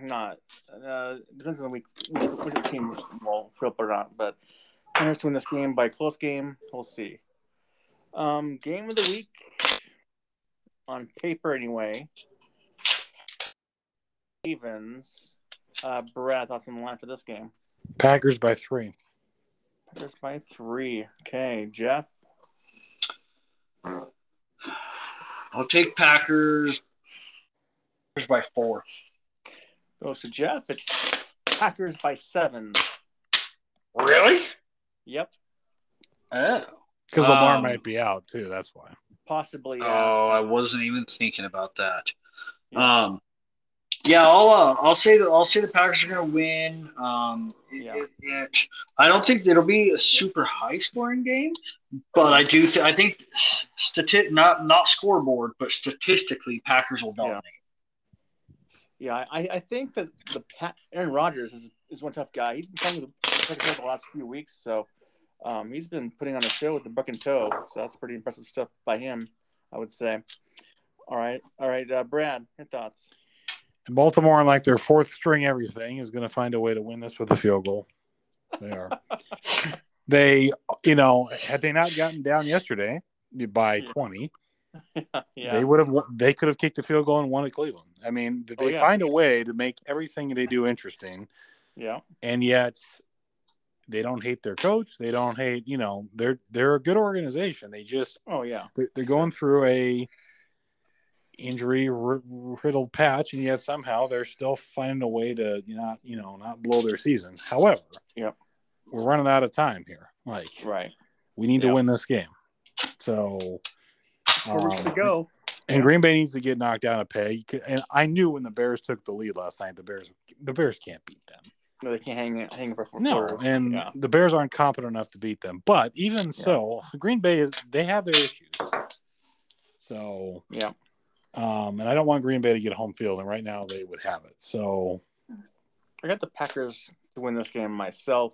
S1: not. Uh, depends on the week which team will show up or not. But Niners to win this game by close game. We'll see. Um, game of the week on paper anyway. Ravens. Uh, Brad, thoughts on the line for this game?
S2: packers by three
S1: Packers by three. Okay, Jeff.
S3: I'll take Packers. Packers by four.
S1: Goes to Jeff. It's Packers by seven.
S3: Really?
S1: Yep,
S3: Oh.
S2: because lamar
S3: Um,
S2: might be out too that's why
S1: possibly. Yeah.
S3: Oh, I wasn't even thinking about that.
S1: Yeah.
S3: Um, yeah, I'll uh, I'll say that I'll say the Packers are going to win. Um,
S1: Yeah.
S3: it- it- I don't think it'll be a super high scoring game, but I do. Th- I think stati- not not scoreboard, but statistically, Packers will dominate.
S1: yeah, I, I think that the Pat, Aaron Rodgers is, is one tough guy. He's been playing with the the last few weeks, so um, he's been putting on a show with the buck and toe. So that's pretty impressive stuff by him, I would say. All right, all right, uh, Brad, your thoughts?
S2: and baltimore in like their fourth string everything is going to find a way to win this with a field goal they are they you know had they not gotten down yesterday by
S1: Yeah.
S2: 20
S1: yeah,
S2: They would have. They could have kicked a field goal and won at Cleveland. I mean, oh, they
S1: Oh, yeah.
S2: find a way to make everything they do interesting,
S1: yeah,
S2: and yet they don't hate their coach. They don't hate. You know, they're they're a good organization. They just
S1: oh yeah,
S2: they're, they're going through a injury riddled patch, and yet somehow they're still finding a way to not you know not blow their season. However,
S1: Yep.
S2: we're running out of time here. Like
S1: right.
S2: we need
S1: Yeah.
S2: to win this game. So
S1: Four weeks to
S2: um,
S1: go.
S2: And Green Bay needs to get knocked down a peg. And I knew when the Bears took the lead last night, the Bears the Bears can't beat them.
S1: No, they can't hang hang for four
S2: No,
S1: quarters.
S2: and
S1: yeah.
S2: the Bears aren't competent enough to beat them. But even
S1: Yeah.
S2: so, Green Bay is they have their issues. So,
S1: yeah.
S2: um, and I don't want Green Bay to get home field, and right now they would have it. So,
S1: I got the Packers to win this game myself.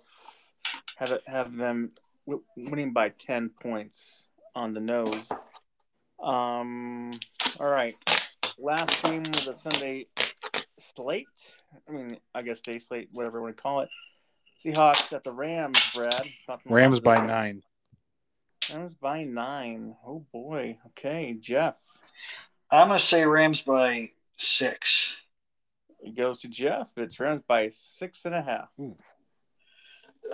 S1: Have it have them w- winning by ten points on the nose. Um. All right. Last game of the Sunday slate. I mean, I guess day slate, whatever you want to call it. Seahawks at the Rams. Brad. Thoughts on
S2: Rams
S1: that?
S2: by nine.
S1: Rams by nine. Oh boy. Okay, Jeff.
S3: I'm gonna say Rams by six.
S1: It goes to Jeff. It's Rams by six and a half.
S3: Uh,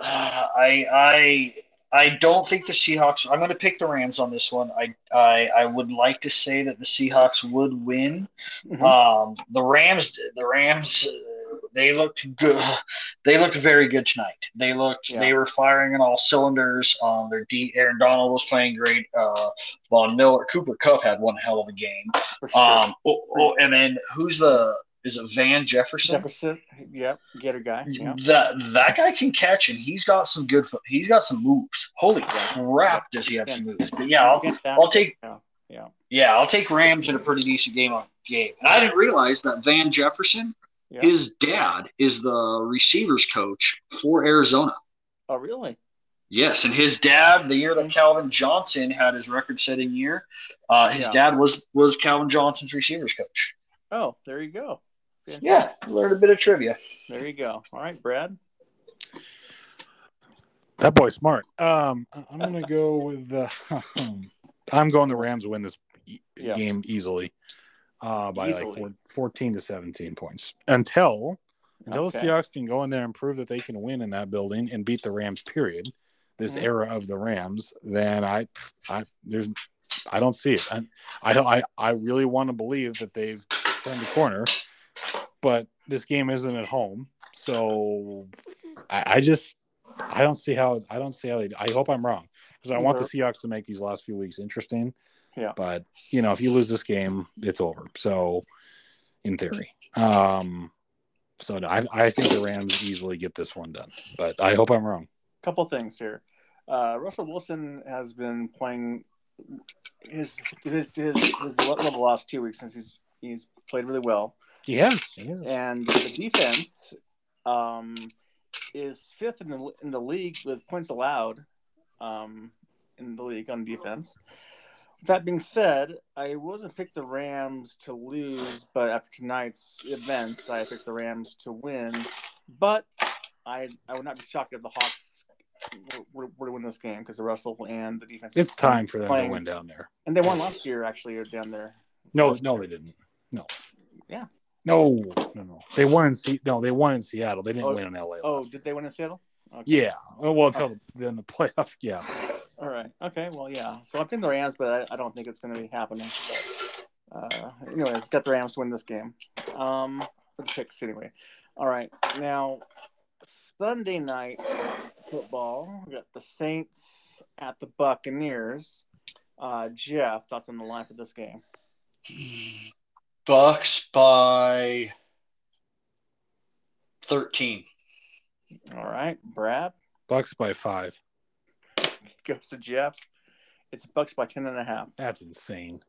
S3: I I I don't think the Seahawks. I'm going to pick the Rams on this one. I I I would like to say that the Seahawks would win.
S1: Mhm.
S3: Um, the Rams, the Rams, they looked good. They looked very good tonight. They looked.
S1: Yeah.
S3: They were firing on all cylinders. Um, their D. Aaron Donald was playing great. Uh, Von Miller, Cooper Kupp had one hell of a game.
S1: Sure.
S3: Um, oh, oh, and then who's the? Is it Van Jefferson?
S1: Jefferson. Yep. Getter guy. Yeah.
S3: That that guy can catch, and he's got some good. He's got some moves. Holy crap, does he have some moves? But yeah, I'll, I'll take
S1: Yeah. Yeah.
S3: yeah, I'll take Rams in a pretty decent game on game. And I didn't realize that Van Jefferson, his dad, is the receivers coach for Arizona.
S1: Oh, really?
S3: Yes, and his dad, the year that Calvin Johnson had his record-setting year, uh, his
S1: Yeah.
S3: dad was was Calvin Johnson's receivers coach.
S1: Oh, there you go.
S3: Yeah,
S1: Fantastic.
S3: learned a bit of trivia.
S1: There you go. All right, Brad.
S2: That boy's smart. Um, I- I'm gonna go with. Uh, I'm going the Rams win this e-
S1: Yeah.
S2: game easily, uh, by
S1: Easily.
S2: like four, 14 to 17 points until until the Seahawks can go in there and prove that they can win in that building and beat the Rams. Period. This
S1: Mhm.
S2: era of the Rams, then I, I there's, I don't see it. I, I, I, I really want to believe that they've turned the corner, but this game isn't at home, so I, I just I don't see how I don't see how they. I hope I'm wrong because I want the Seahawks to make these last few weeks interesting.
S1: Yeah.
S2: But you know, if you lose this game, it's over. So, in theory, um, so no, I I think the Rams easily get this one done. But I hope I'm wrong.
S1: Couple things here. Uh, Russell Wilson has been playing his his his, his level the last two weeks since he's he's played really well,
S2: Yes.
S1: and the defense um, is fifth in the in the league with points allowed um, in the league on defense. That being said, I wasn't picked the Rams to lose, but after tonight's events, I picked the Rams to win. But I I would not be shocked if the Hawks were, were to win this game because the Russell and the defense.
S2: It's time for them
S1: playing,
S2: to win down there.
S1: and they won last year actually down there.
S2: No, no, they didn't. No.
S1: Yeah.
S2: No, no, no. They won in Se- no, they won in Seattle. They didn't
S1: Oh,
S2: win in LA.
S1: Oh, did they win in Seattle? Okay.
S2: Yeah. Oh, Well, until then the playoff. Yeah.
S1: All right. Okay. Well, yeah. So I think the Rams, but I, I don't think it's going to be happening. But, uh, anyways, got the Rams to win this game. Um, for the picks anyway. All right. Now, Sunday night football. We got the Saints at the Buccaneers. Uh, Jeff, thoughts on the line for this game?
S3: Bucks by thirteen.
S1: All right, Brad
S2: Bucks by five.
S1: goes to Jeff. It's Bucks by ten and a half.
S2: That's insane.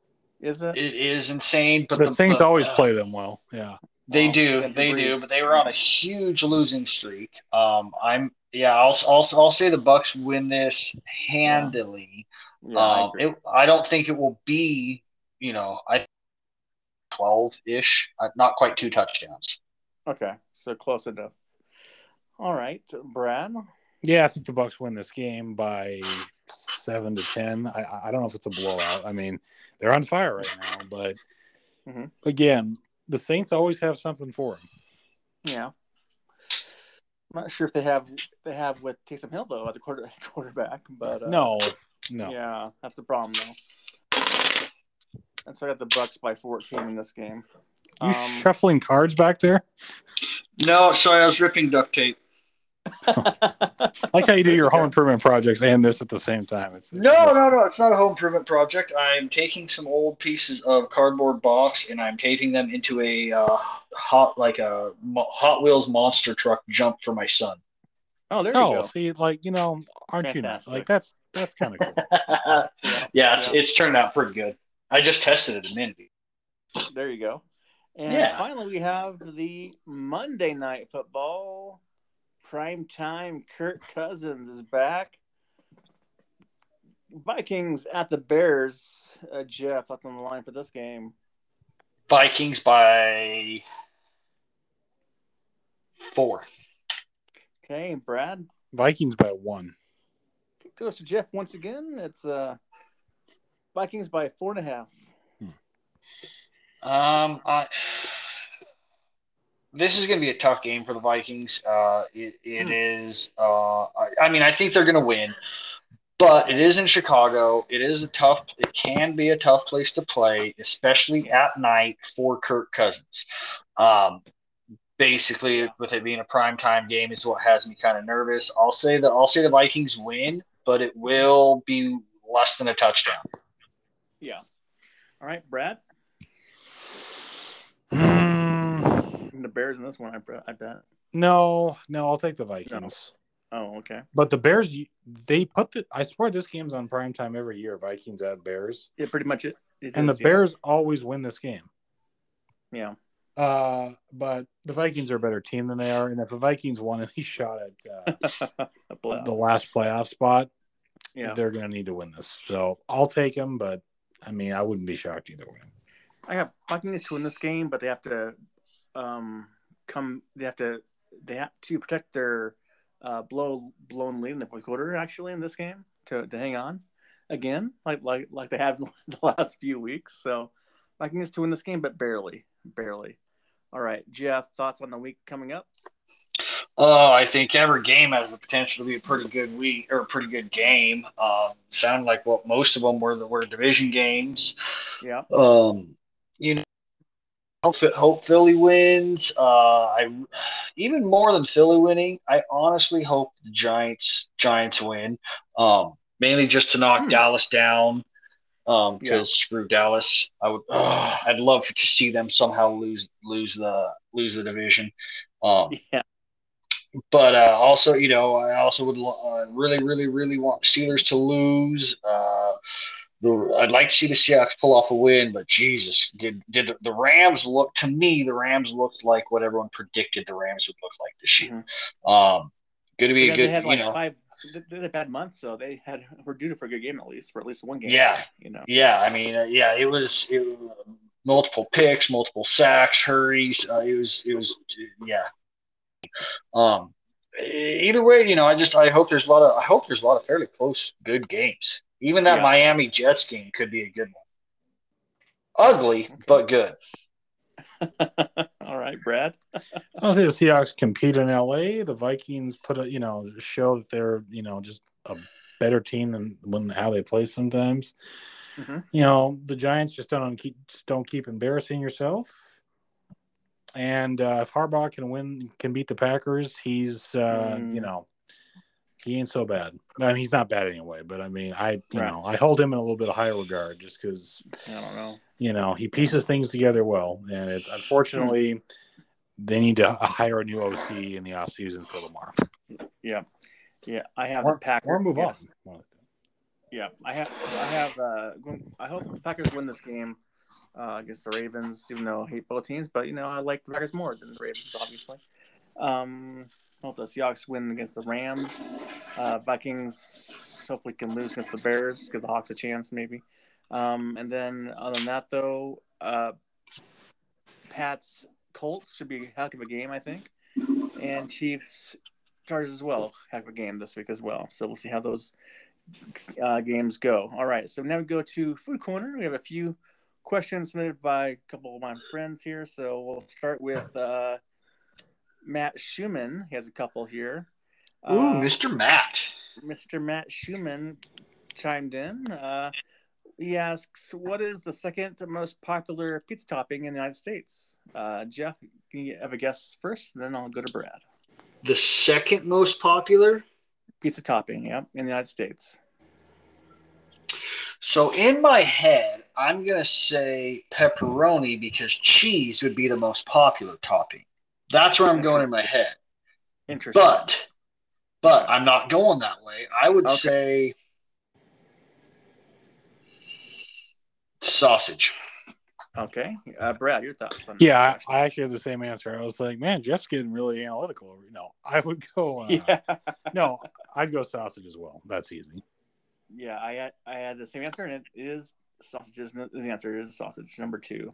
S1: Is it?
S3: It is insane, but
S2: the, Saints
S3: but,
S2: always
S3: uh,
S2: play them well. Yeah.
S3: They
S1: Oh,
S3: do, they
S1: Breeze.
S3: do, but they were on a huge losing streak. Um, I'm yeah, I'll I'll, I'll say the Bucks win this handily.
S1: Yeah, I
S3: um,
S1: agree.
S3: it, I don't think it will be, you know, I twelve ish, not quite two touchdowns.
S1: Okay, so close enough. All right, Brad.
S2: Yeah, I think the Bucks win this game by seven to ten. I I don't know if it's a blowout. I mean, they're on fire right now, but
S1: Mhm.
S2: again, the Saints always have something for them.
S1: Yeah. I'm not sure if they have they have with Taysom Hill though at the quarter, quarterback, but uh,
S2: No, no.
S1: yeah, that's the problem though. And so I got the Bucks by 14 in this game.
S2: You
S1: Um,
S2: shuffling cards back there?
S3: No, sorry, I was ripping duct tape.
S2: I like how you do your home improvement projects and this at the same time. It's, it's
S3: No, no, no. It's not a home improvement project. I'm taking some old pieces of cardboard box and I'm taping them into a uh, hot, like a Mo- Hot Wheels monster truck jump for my son.
S1: Oh, there you
S2: Oh,
S1: go.
S2: see, like you know, aren't you
S1: Fantastic.
S2: not? Like that's that's kind of cool.
S3: yeah, it's,
S1: Yeah.
S3: it's turned out pretty good. I just tested it a minute.
S1: There you go. And
S3: Yeah.
S1: finally, we have the Monday night football prime time. Kirk Cousins is back. Vikings at the Bears. Uh, Jeff, what's on the line for this game?
S3: Vikings by four.
S1: Okay, Brad
S2: Vikings by one.
S1: goes to Jeff once again. It's uh Vikings by four and a half.
S3: Um, I, this is going to be a tough game for the Vikings. Uh, it, it
S1: Hmm.
S3: is. Uh, I, I mean, I think they're going to win, but it is in Chicago. It is a tough. It can be a tough place to play, especially at night for Kirk Cousins. Um, basically, with it being a prime time game, is what has me kind of nervous. I'll say that I'll say the Vikings win, but it will be less than a touchdown.
S1: Yeah. All right, Brad.
S2: Mm,
S1: the Bears in this one, I, bet- I bet.
S2: no, no, I'll take the Vikings.
S1: Oh, okay.
S2: But the Bears, they put the. I swear this game's on prime time every year. Vikings at Bears,
S1: Yeah, pretty much it. it
S2: and
S1: is,
S2: the Bears always win this game.
S1: Yeah.
S2: Uh, but the Vikings are a better team than they are, and if the Vikings won any shot at uh,
S1: yeah.
S2: The last playoff spot,
S1: yeah.
S2: they're going to need to win this. So I'll take them, but I mean, I wouldn't be shocked either way.
S1: I have Vikings to win this game, but they have to um come. They have to. They have to protect their uh, blow blown lead in the fourth quarter. Actually, in this game, to, to hang on again, like like like they have the last few weeks. So Vikings to win this game, but barely, barely. All right, Jeff. Thoughts on the week coming up?
S3: Oh, I think every game has the potential to be a pretty good week or a pretty good game. Um, sound like what most of them were the were division games.
S1: Yeah.
S3: Um, you know, hope, hope Philly wins. Uh, I even more than Philly winning. I honestly hope the Giants Giants win. Um, mainly just to knock
S1: Hmm.
S3: Dallas down. Um,
S1: Yeah.
S3: because screw Dallas. I would. I'd love to see them somehow lose lose the lose the division. Um,
S1: Yeah.
S3: But uh, also, you know, I also would uh, really, really, really want Steelers to lose. Uh, the, I'd like to see the Seahawks pull off a win, but Jesus, did did the Rams look to me? The Rams looked like what everyone predicted the Rams would look like this year. Um, going to be a
S1: they
S3: good,
S1: had
S3: you
S1: like
S3: know,
S1: five. They had a bad month, so they had were due for a good game at least for at least one game.
S3: Yeah.
S1: You know.
S3: yeah. I mean, uh, yeah, it was it, was multiple picks, multiple sacks, hurries. Uh, it was it was yeah. Um, either way, you know, I just I hope there's a lot of I hope there's a lot of fairly close good games. Even that
S1: Yeah.
S3: Miami Jets game could be a good one. Ugly, but good.
S1: All right, Brad.
S2: I'll say the Seahawks compete in LA. The Vikings put a you know show that they're you know just a better team than when how they play sometimes.
S1: Mhm.
S2: You know the Giants just don't keep just don't keep embarrassing yourself. And uh, if Harbaugh can win, can beat the Packers, he's uh,
S1: Mm.
S2: you know he ain't so bad. I mean, he's not bad anyway. But I mean, I you
S1: Right.
S2: know I hold him in a little bit of higher regard just because
S1: I don't know.
S2: you know he pieces things together well and it's unfortunately they need to hire a new oc in the offseason for lamar
S1: Yeah, yeah. I have
S2: or,
S1: the Packers.
S2: or move
S1: yes.
S2: on
S1: Yeah, I have. I have. Uh, I hope the Packers win this game uh, against the Ravens, even though I hate both teams. But you know, I like the Packers more than the Ravens, obviously. Um, hope the Seahawks win against the Rams. Uh, Vikings hopefully can lose against the Bears, give the Hawks a chance, maybe. Um, and then other than that, though, uh, Pats Colts should be a heck of a game, I think, and Chiefs Chargers as well, heck of a game this week as well. So we'll see how those uh, games go. All right, so now we go to Food Corner. We have a few questions submitted by a couple of my friends here. So we'll start with uh, Matt Schumann. He has a couple here.
S3: Ooh,
S1: Uh,
S3: Mr. Matt.
S1: Mr. Matt Schumann chimed in. Uh, he asks, "What is the second most popular pizza topping in the United States?" Uh, Jeff, can you have a guess first, and then I'll go to Brad.
S3: The second most popular.
S1: pizza topping. Yeah, in the United States.
S3: So in my head, I'm gonna say pepperoni because cheese would be the most popular topping. That's where I'm going in my head.
S1: Interesting.
S3: But but I'm not going that way. I would
S1: Okay.
S3: say sausage.
S1: okay, uh, Brad, your thoughts on
S2: Yeah, I, I actually have the same answer. I was like, man, Jeff's getting really analytical. over No, I would go. Uh,
S1: yeah,
S2: No, I'd go sausage as well. That's easy.
S1: Yeah. I had I had the same answer, and it is sausages. The answer is sausage number two,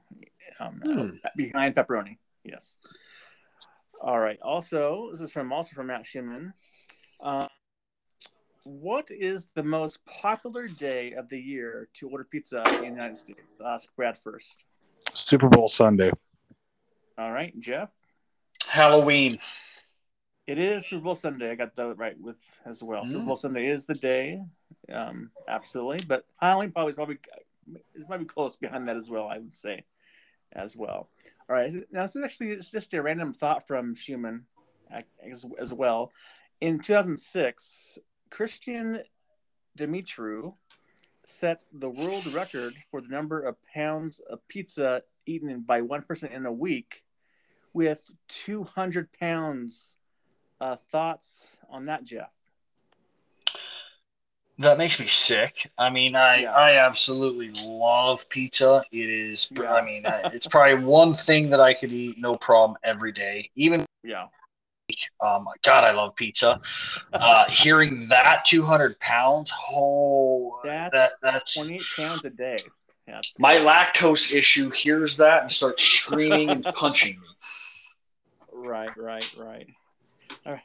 S1: um,
S3: Hmm.
S1: behind pepperoni. Yes. All right. Also, this is from also from Matt Schumann. Uh, what is the most popular day of the year to order pizza in the United States? I'll ask Brad first.
S2: Super Bowl Sunday.
S1: All right, Jeff.
S3: Halloween.
S1: It is Super Bowl Sunday. I got that right with as well. Super Bowl Sunday is the day, um, absolutely. But probably is probably might be close behind that as well. I would say, as well. All right. Now this is actually it's just a random thought from Schumann as, as well. In 2006, Christian Dimitru set the world record for the number of pounds of pizza eaten by one person in a week, with 200 pounds uh, thoughts on that, Jeff?
S3: That makes me sick. I mean, I
S1: Yeah.
S3: I absolutely love pizza. It is.
S1: Yeah.
S3: I mean, I, it's probably one thing that I could eat no problem every day. Even
S1: Yeah.
S3: um, God, I love pizza. Uh, hearing that 200 pounds, oh,
S1: That's
S3: that that's
S1: 28 pounds a day. Yeah,
S3: my lactose issue hears that and starts screaming and punching me.
S1: Right, right, right.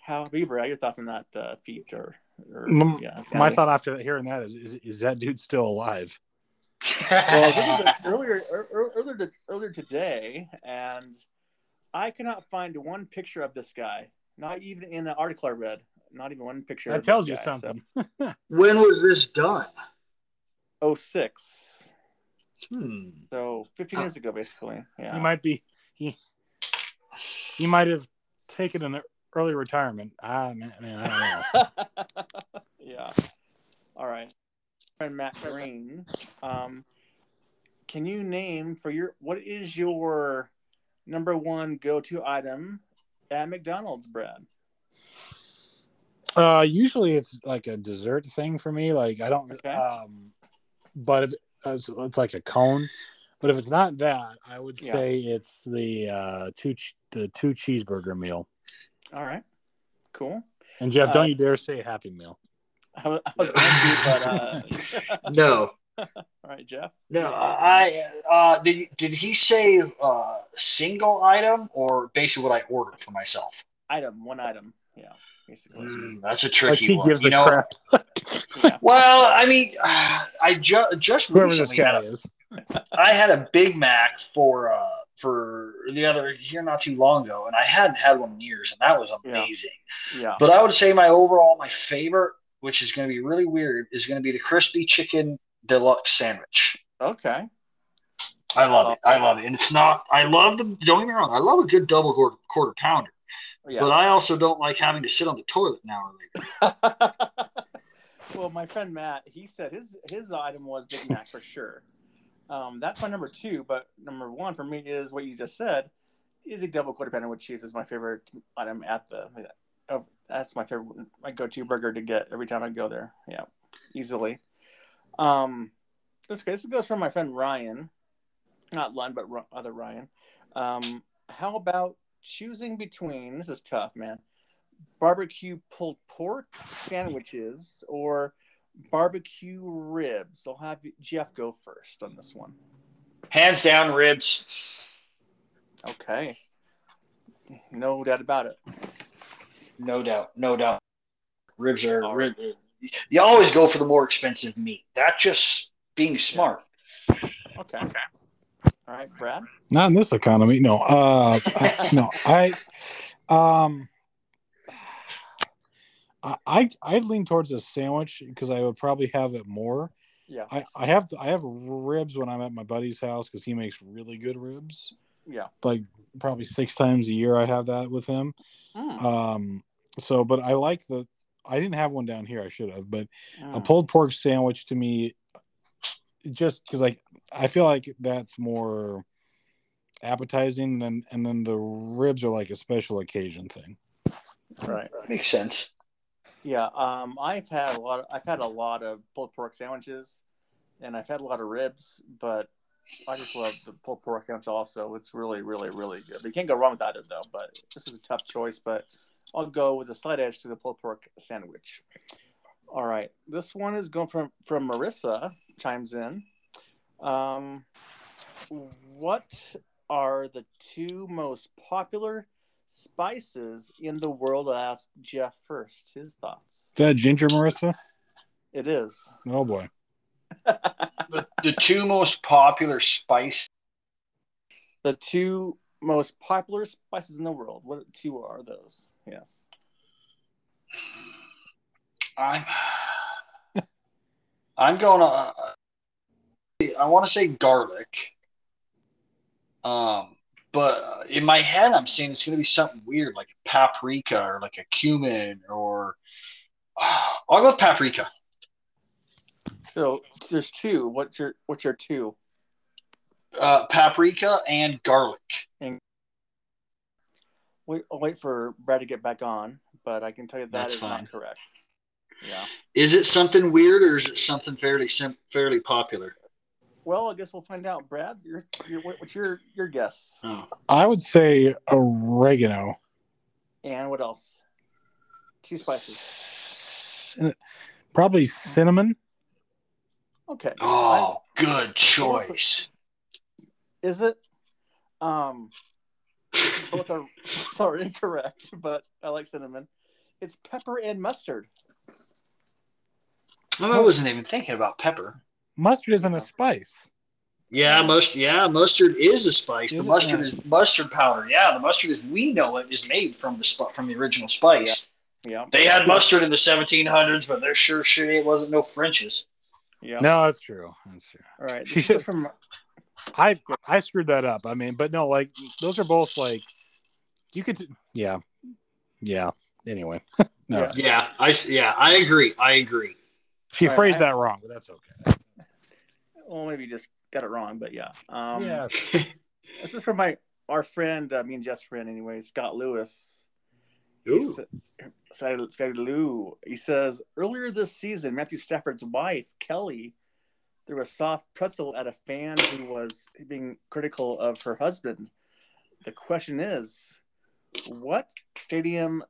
S1: How, Bieber, your thoughts on that uh, feat or, or
S2: M-
S1: yeah,
S2: My thought after hearing that is, is, is that dude still alive?
S1: Well, this earlier, ear- ear- earlier, earlier today, and I cannot find one picture of this guy. Not even in the article I read. Not even one picture.
S2: That
S1: of
S2: tells
S1: this
S2: you
S1: guy, so-
S2: something.
S3: when was this done?
S1: Oh six.
S3: Hmm.
S1: So 15 years ago, basically. Yeah.
S2: He might be he he might have taken an early retirement. Ah man, man I don't know.
S1: yeah. All right. Friend Matt Green, um, can you name for your what is your number one go-to item at McDonald's, Brad?
S2: Uh, usually it's like a dessert thing for me. Like I don't.
S1: Okay.
S2: Um, but if it's, it's like a cone. But if it's not that, I would
S1: Yeah.
S2: say it's the uh, two the two cheeseburger meal.
S1: All right. Cool.
S2: And Jeff,
S1: Uh,
S2: don't you dare say Happy Meal.
S1: I was, I was going to, but uh,
S3: No,
S1: all right, Jeff.
S3: no. I uh, did. Did he say uh, single item or basically what I ordered for myself?
S1: Item, one item. Yeah, basically.
S3: Mm, that's a
S2: Like
S3: tricky
S2: he
S3: one.
S2: gives
S3: you
S2: the
S3: know,
S2: crap.
S1: Yeah.
S3: Well, I mean, I ju- just
S2: Whoever
S3: recently had
S2: guy
S3: a,
S2: is.
S3: I had a Big Mac for uh for the other here not too long ago, and I hadn't had one in years, and that was
S1: Yeah.
S3: amazing.
S1: Yeah.
S3: But I would say my overall my favorite, which is going to be really weird, is going to be the crispy chicken deluxe sandwich.
S1: Okay.
S3: I love it. I um, love it, and it's not. I love the. Don't get me wrong. I love a good double quarter, quarter pounder,
S1: Yeah.
S3: but I also don't like having to sit on the toilet an hour later.
S1: well, my friend Matt, he said his his item was Big Mac for sure. Um, that's my number two, but number one for me is what you just said. Is a double quarter pounder with cheese is my favorite item at the. Oh, that's my favorite, my go-to burger to get every time I go there. Yeah, easily. Um, this this goes from my friend Ryan, not Lund, but other Ryan. Um, how about choosing between? This is tough, man barbecue pulled pork sandwiches or barbecue ribs. I'll have Jeff go first on this one.
S3: Hands down, ribs.
S1: Okay. No doubt about it.
S3: No doubt. No doubt. Ribs are.
S1: All
S3: Rib, you always go for the more expensive meat. That's just being smart.
S1: Okay. Okay. All right, Brad.
S2: Not in this economy. No. Uh, I, no. I, um, I I I'd lean towards a sandwich because I would probably have it more.
S1: Yeah.
S2: I I have I have ribs when I'm at my buddy's house because he makes really good ribs.
S1: Yeah.
S2: Like probably six times a year I have that with him.
S1: Mm.
S2: Um, So, but I like the. I didn't have one down here. I should have, but a
S1: Mm.
S2: pulled pork sandwich to me, just because like I feel like that's more appetizing than and then the ribs are like a special occasion thing.
S1: Right.
S3: Makes sense.
S1: Yeah. Um, I've had a lot. Of, I've had a lot of pulled pork sandwiches, and I've had a lot of ribs, but I just love the pulled pork sandwich. Also, it's really, really, really good. You can't go wrong with either, though. But this is a tough choice. But I'll go with a slight edge to the pulled pork sandwich. All right. This one is going from from Marissa. Chimes in. Um, what are the two most popular spices in the world? I asked Jeff first. His thoughts.
S2: Is that ginger, Marissa?
S1: It is.
S2: Oh boy.
S3: The, the two most popular spice.
S1: the two most popular spices in the world. What two are those? Yes.
S3: I'm. I'm going to. I want to say garlic. Um, but in my head, I'm saying it's going to be something weird like paprika or like a cumin or. I'll go with paprika.
S1: So there's two. What's your what's your two?
S3: Uh, paprika and garlic.
S1: Wait, I'll wait for Brad to get back on, but I can tell you that
S3: That's
S1: is
S3: fine.
S1: not correct. Yeah.
S3: Is it something weird or is it something fairly sim- fairly popular?
S1: Well, I guess we'll find out. Brad, your, your what's your your guess?
S3: Oh.
S2: I would say oregano.
S1: And what else? Two spices.
S2: Probably cinnamon.
S1: Okay.
S3: Oh, good choice.
S1: Is it? Um, both are, both are incorrect, but I like cinnamon. It's pepper and mustard.
S3: I wasn't even thinking about pepper.
S2: Mustard isn't a spice.
S3: Yeah, mustard. Yeah, mustard is a spice. The
S2: Is it?
S3: mustard is mustard powder. Yeah, the mustard as we know it is made from the sp- from the original spice.
S1: Yeah.
S3: They had mustard in the 1700s, but there sure sure it wasn't no French's.
S1: Yeah.
S2: No, that's true. That's true.
S1: All right.
S2: She
S1: This
S2: should-
S1: from
S2: I I screwed that up. I mean, but no, like those are both like you could. Yeah, yeah. Anyway, no,
S1: Yeah.
S3: Yeah, I s- yeah I agree. I agree.
S2: she
S1: All right,
S2: phrased
S1: I-
S2: that wrong, but that's okay.
S1: Well, maybe you just got it wrong, but yeah. Um,
S2: yeah,
S1: This is from my our friend, uh, me and Jeff's friend, anyway, Scott Lewis. He
S3: Ooh.
S1: sa- Scotty, Scotty Lou. He says earlier this season, Matthew Stafford's wife Kelly threw a soft pretzel at a fan who was being critical of her husband. The question is, what stadium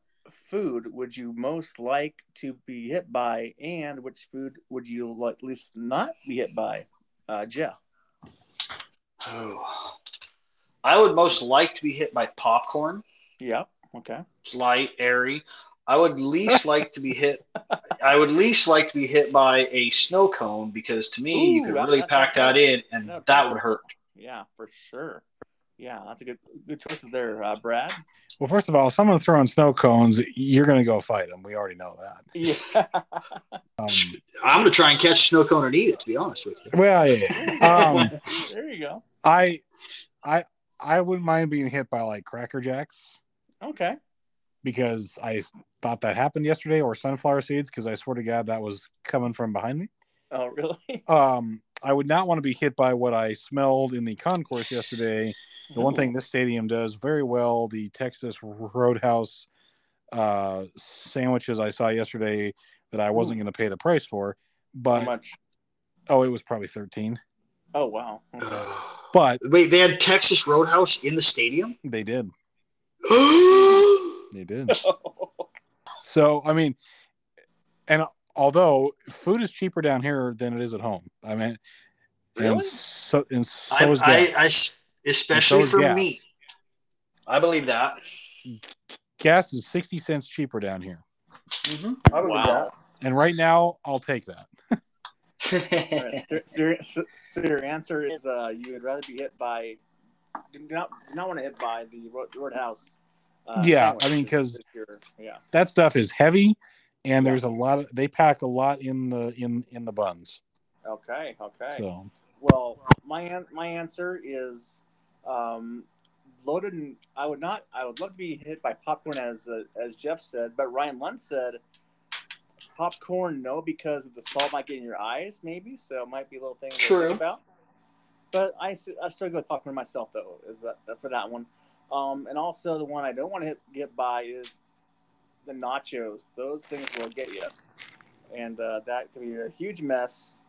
S1: food would you most like to be hit by, and which food would you like at least not be hit by? Uh, Jeff.
S3: Oh. I would most like to be hit by popcorn.
S1: Yeah. Okay.
S3: It's light, airy. I would least like to be hit. I would least like to be hit by a snow cone because to me, you could really pack
S1: that-
S3: in, and
S1: that
S3: would hurt.
S1: Yeah, for sure. Yeah, that's a good good choices there, uh, Brad.
S2: Well, first of all, if someone's throwing snow cones, you're going to go fight them. We already know that.
S1: Yeah.
S2: Um,
S3: I'm gonna try and catch a snow cone and eat it. To be honest with you.
S2: well, yeah, yeah. Um,
S1: there you go.
S2: I, I, I wouldn't mind being hit by like Cracker Jacks
S1: Okay.
S2: because I thought that happened yesterday, or sunflower seeds because I swear to God that was coming from behind me.
S1: Oh, really?
S2: Um, I would not want to be hit by what I smelled in the concourse yesterday. The one thing this stadium does very well, the Texas Roadhouse uh, sandwiches I saw yesterday that I wasn't going to pay the price for,
S1: How
S2: but
S1: much?
S2: oh, it was probably thirteen.
S1: Oh, wow. Okay.
S2: But
S3: Wait, they had Texas Roadhouse in the stadium.
S2: they did, they did. So I mean, and although food is cheaper down here than it is at home, I mean, and so and so
S3: I,
S2: is
S3: I,
S2: gas.
S3: I s- especially
S2: is
S3: for
S2: gas.
S3: meat. I believe that.
S2: gas is sixty cents cheaper down here,
S3: Mm-hmm. I believe
S1: Wow.
S2: and right now I'll take that.
S3: that.
S1: All right, so, so your, so, so your answer is uh, you would rather be hit by, do not, do not want to hit by the road, roadhouse. Uh,
S2: Yeah, I mean, 'cause-
S1: yeah.
S2: That stuff is heavy, and
S1: Yeah.
S2: there's a lot of they pack a lot in the in in the buns.
S1: Okay. Okay.
S2: So
S1: Well, my an- my answer is um, loaded and I would not. I would love to be hit by popcorn, as uh, as Jeff said. But Ryan Lund said popcorn, no, because the salt might get in your eyes, maybe. So it might be a little thing to
S3: True.
S1: think about. But I, I still go with popcorn myself, though. Is that for that one? Um, and also the one I don't want to hit, get by is the nachos. Those things will get you, and uh, that could be a huge mess.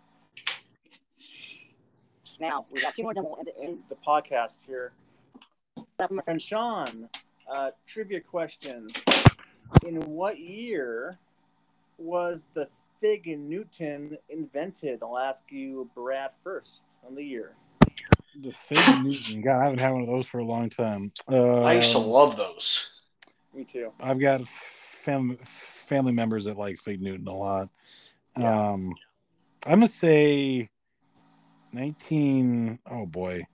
S1: Now we got two more double in, in the podcast here. And Sean, uh, trivia question: In what year was the fig Newton invented? I'll ask you, Brad, first on the year.
S2: The Fig Newton. God, I haven't had one of those for a long time. Uh,
S3: I used to love those.
S1: Me too.
S2: I've got fam- family members that like Fig Newton a lot.
S1: Yeah.
S2: Um, I'm gonna say 19. Oh boy,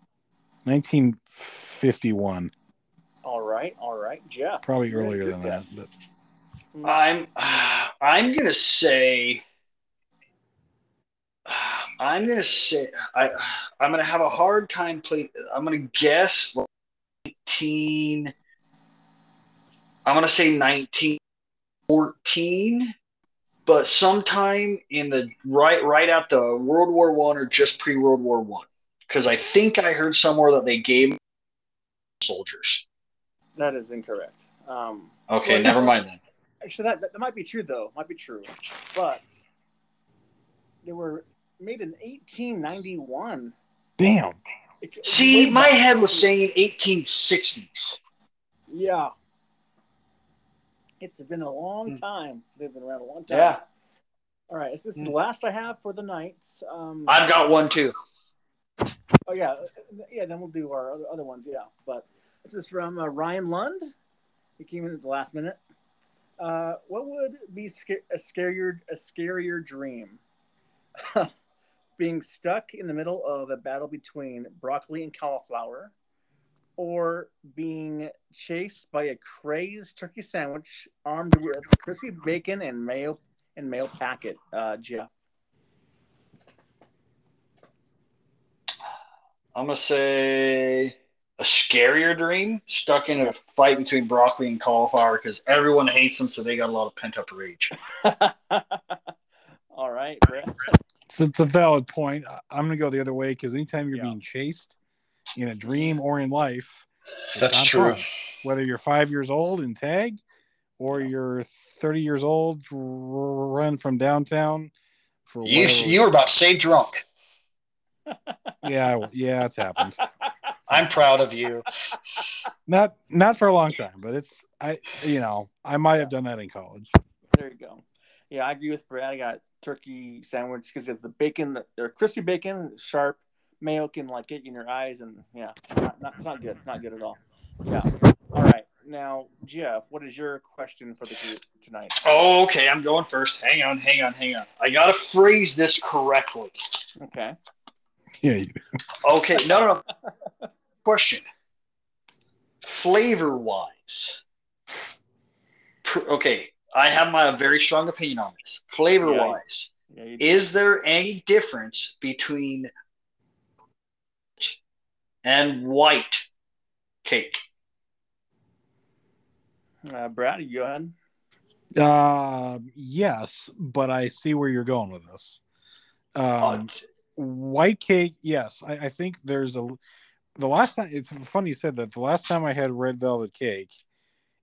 S2: 1951.
S1: All right, all right, Jeff.
S2: Probably earlier
S1: good
S2: than that.
S1: guess.
S2: But
S3: I'm I'm gonna say I'm gonna say I I'm gonna have a hard time play I'm gonna guess 19 I'm gonna say 1914 but sometime in the right right at the World War One or just pre World War One because I think I heard somewhere that they gave soldiers.
S1: That is incorrect. Um,
S3: Okay,
S1: Well,
S3: never mind then.
S1: actually, that, that might be true though. Might be true, but they were made in 1891.
S2: damn,
S1: It-
S3: See, my head was saying 1860s.
S1: Yeah. It's been a
S3: Hmm.
S1: long time. They've been around a long time.
S3: Yeah,
S1: All right. So this is
S3: Hmm.
S1: the last I have for the night. Um,
S3: I've got one too.
S1: oh yeah, yeah. Then we'll do our other, other ones. Yeah. But this is from uh, Ryan Lund. He came in at the last minute. Uh, what would be sca- a scarier a scarier dream? Being stuck in the middle of a battle between broccoli and cauliflower, or being chased by a crazed turkey sandwich armed with crispy bacon and mayo and mayo packet. Uh, Jeff.
S3: I'm gonna say a scarier dream, stuck in a fight between broccoli and cauliflower because everyone hates them, so they got a lot of pent up rage.
S1: All right, Brett.
S2: so it's a valid point. I- I'm gonna go the other way because anytime you're
S1: Yeah.
S2: being chased in a dream or in life,
S3: That's true.
S2: fun. Whether you're five years old in tag, or you're 30 years old, r- run from downtown for
S3: You
S2: whatever-
S3: you were about to say drunk.
S2: yeah, yeah, it's happened.
S3: I'm proud of you.
S2: Not not for a long time, but it's I you know I might have done that in college.
S1: There you go. Yeah, I agree with Brad. I got turkey sandwich because it's the bacon, they're crispy bacon, sharp. Mayo can like get you in your eyes, and yeah, not, not, it's not good. Not good at all. Yeah. All right. Now, Jeff, what is your question for the group tonight?
S3: Oh, okay, I'm going first. Hang on, hang on, hang on. I gotta phrase this correctly.
S1: Okay.
S2: Yeah, you-
S3: Okay, no, no, no. Question. Flavor wise. Okay, I have my very strong opinion on this. Flavor wise,
S1: Yeah, you,
S3: is there any difference between and white cake?
S1: uh, Brad, you go ahead.
S2: uh, yes, but I see where you're going with this. Um, white cake, yes, I, I think there's a. The last time it's funny you said that. The last time I had red velvet cake,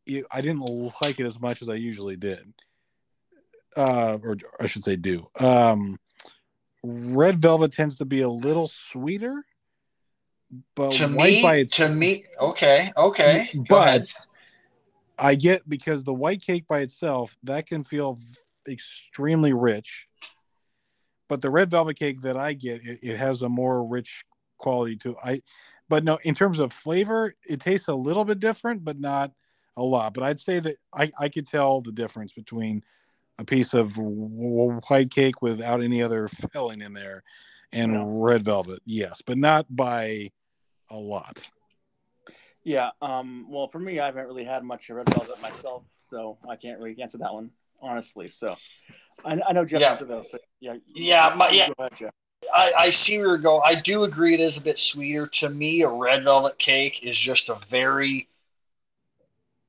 S2: it, I didn't like it as much as I usually did. Uh, or I should say, do. Um, red velvet tends to be a little sweeter, but
S3: to
S2: white
S3: me,
S2: by its
S3: to me, okay, okay.
S2: But. I get because the white cake by itself that can feel extremely rich, but the red velvet cake that I get it, it has a more rich quality to I. But no, in terms of flavor, it tastes a little bit different, but not a lot. But I'd say that I I could tell the difference between a piece of w- w- white cake without any other filling in there and
S1: Yeah.
S2: red velvet. Yes, but not by a lot.
S1: Yeah. Um. Well, for me, I haven't really had much red velvet myself, so I can't really answer that one honestly. So, I, I know Jeff
S3: Yeah.
S1: answered those. So yeah.
S3: Yeah, my- yeah.
S1: Go ahead, Jeff.
S3: I, I see where you're going. I do agree it is a bit sweeter. To me, a red velvet cake is just a very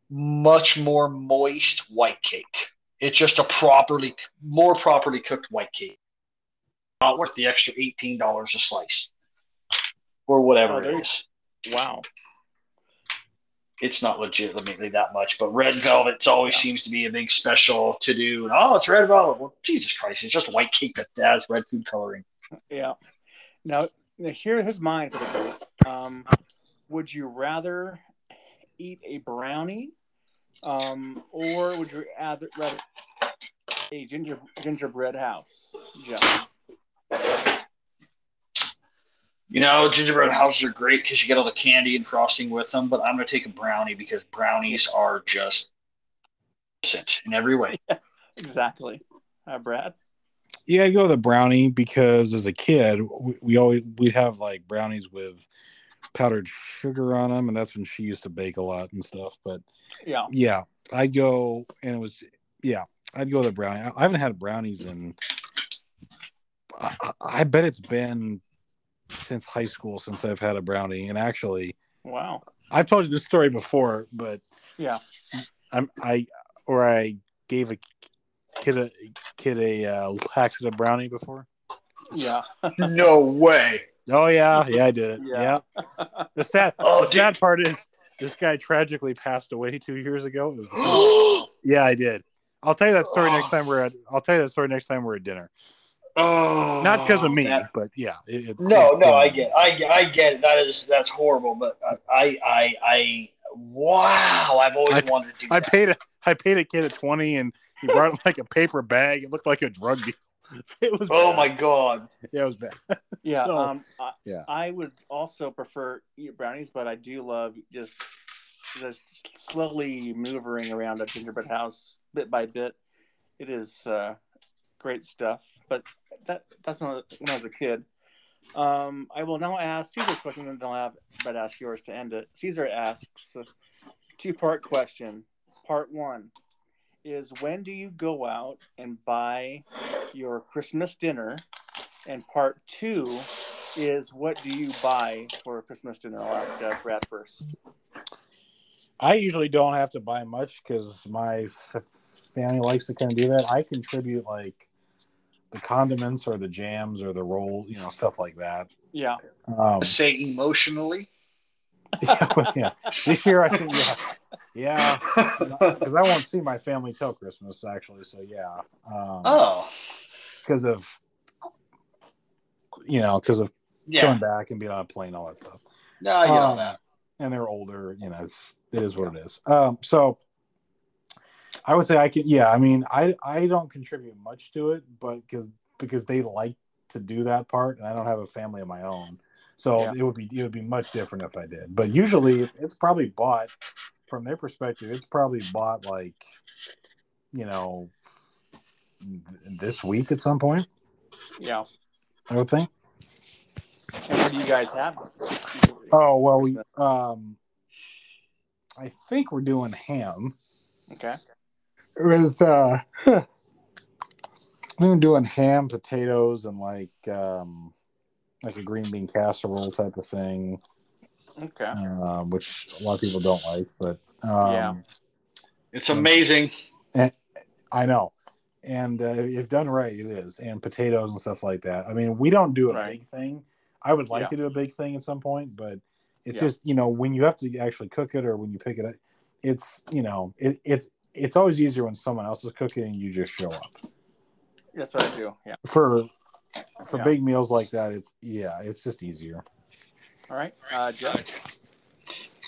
S3: much more moist white cake. It's just a properly more properly cooked white cake. Not worth the extra eighteen dollars a slice. Or whatever
S1: Oh,
S3: it is.
S1: Wow.
S3: It's not legitimately that much, but red velvet always
S1: Yeah.
S3: seems to be a big special to do. And, oh, it's red velvet. Well, Jesus Christ, it's just white cake that has red food coloring.
S1: Yeah. Now, here, here's mine for the. Um, would you rather eat a brownie, um, or would you rather, rather a ginger gingerbread house, Joe?
S3: You know, gingerbread houses are great because you get all the candy and frosting with them, but I'm going to take a brownie because brownies are just innocent in every way.
S1: Exactly. Uh, Brad.
S2: Yeah, I go with a brownie because as a kid, we, we always we'd have like brownies with powdered sugar on them, and that's when she used to bake a lot and stuff. But
S1: Yeah.
S2: yeah, I'd go, and it was yeah, I'd go with a brownie. I, I haven't had brownies in. I, I- I bet it's been since high school since I've had a brownie, and actually,
S1: Wow.
S2: I've told you this story before, but
S1: Yeah.
S2: I'm I or I gave a kid a kid a uh, laxative brownie before.
S1: Yeah.
S3: no way.
S2: Oh yeah, yeah, I did it.
S1: Yeah.
S2: Yeah. The sad,
S3: Oh,
S2: the
S3: dude.
S2: sad part is this guy tragically passed away two years ago. It was- yeah, I did. I'll tell you that story next
S3: Oh.
S2: time we're at. I'll tell you that story next time we're at dinner.
S3: Oh,
S2: Not because of me,
S3: that-
S2: but yeah. it- it-
S3: no,
S2: it-
S3: no, I
S2: it-
S3: get, I, get- I get it. That is that's horrible, but I, I, I, wow, I've always
S2: I-
S3: wanted to do
S2: I
S3: that.
S2: paid a I paid a kid a twenty, and he brought like a paper bag. It looked like a drug deal. It was.
S3: Oh
S2: bad.
S3: my god.
S2: Yeah, it was bad.
S1: Yeah.
S2: So,
S1: um. I,
S2: yeah.
S1: I would also prefer eat brownies, but I do love just just slowly moving around a gingerbread house bit by bit. It is uh, great stuff. But that that's not when I was a kid. Um, I will now ask Caesar's question, and then I'll have Brett ask yours to end it. Caesar asks a two-part question. Part one is when do you go out and buy your Christmas dinner? And part two is what do you buy for Christmas dinner? I'll ask uh, Brad first.
S2: I usually don't have to buy much because my f- family likes to kind of do that. I contribute like the condiments or the jams or the rolls, you know, stuff like that.
S1: Yeah.
S2: Um,
S3: Say emotionally.
S2: yeah, but yeah. This year, I think, yeah, yeah, because I won't see my family till Christmas, actually. So yeah, um,
S3: oh,
S2: because of you know, because of
S3: yeah.
S2: coming back and being on a plane, all that stuff.
S3: No, I get all
S2: Um,
S3: that.
S2: and they're older. You know, it's, it is what it is. Um, so I would say I can. Yeah, I mean, I I don't contribute much to it, but because because they like to do that part, and I don't have a family of my own, so
S1: Yeah.
S2: it would be it would be much different if I did. But usually, it's it's probably bought from their perspective. It's probably bought like you know th- this week at some point.
S1: Yeah.
S2: I would think.
S1: And what do you guys have?
S2: Oh well, we um, I think we're doing ham.
S1: Okay.
S2: With uh, we're doing ham, potatoes, and like um, like a green bean casserole type of thing,
S1: Okay.
S2: um, which a lot of people don't like, but um,
S1: Yeah.
S3: It's amazing.
S2: And I know. And uh, if done right, it is, and potatoes and stuff like that. I mean, we don't do a
S1: Right.
S2: big thing. I would like
S1: Yeah.
S2: to do a big thing at some point, but it's
S1: Yeah.
S2: just you know when you have to actually cook it or when you pick it up, it's you know it, it's it's always easier when someone else is cooking and you just show up.
S1: That's what I do. Yeah.
S2: For for
S1: Yeah.
S2: big meals like that, it's yeah, it's just easier.
S1: All right. Uh, Jeff.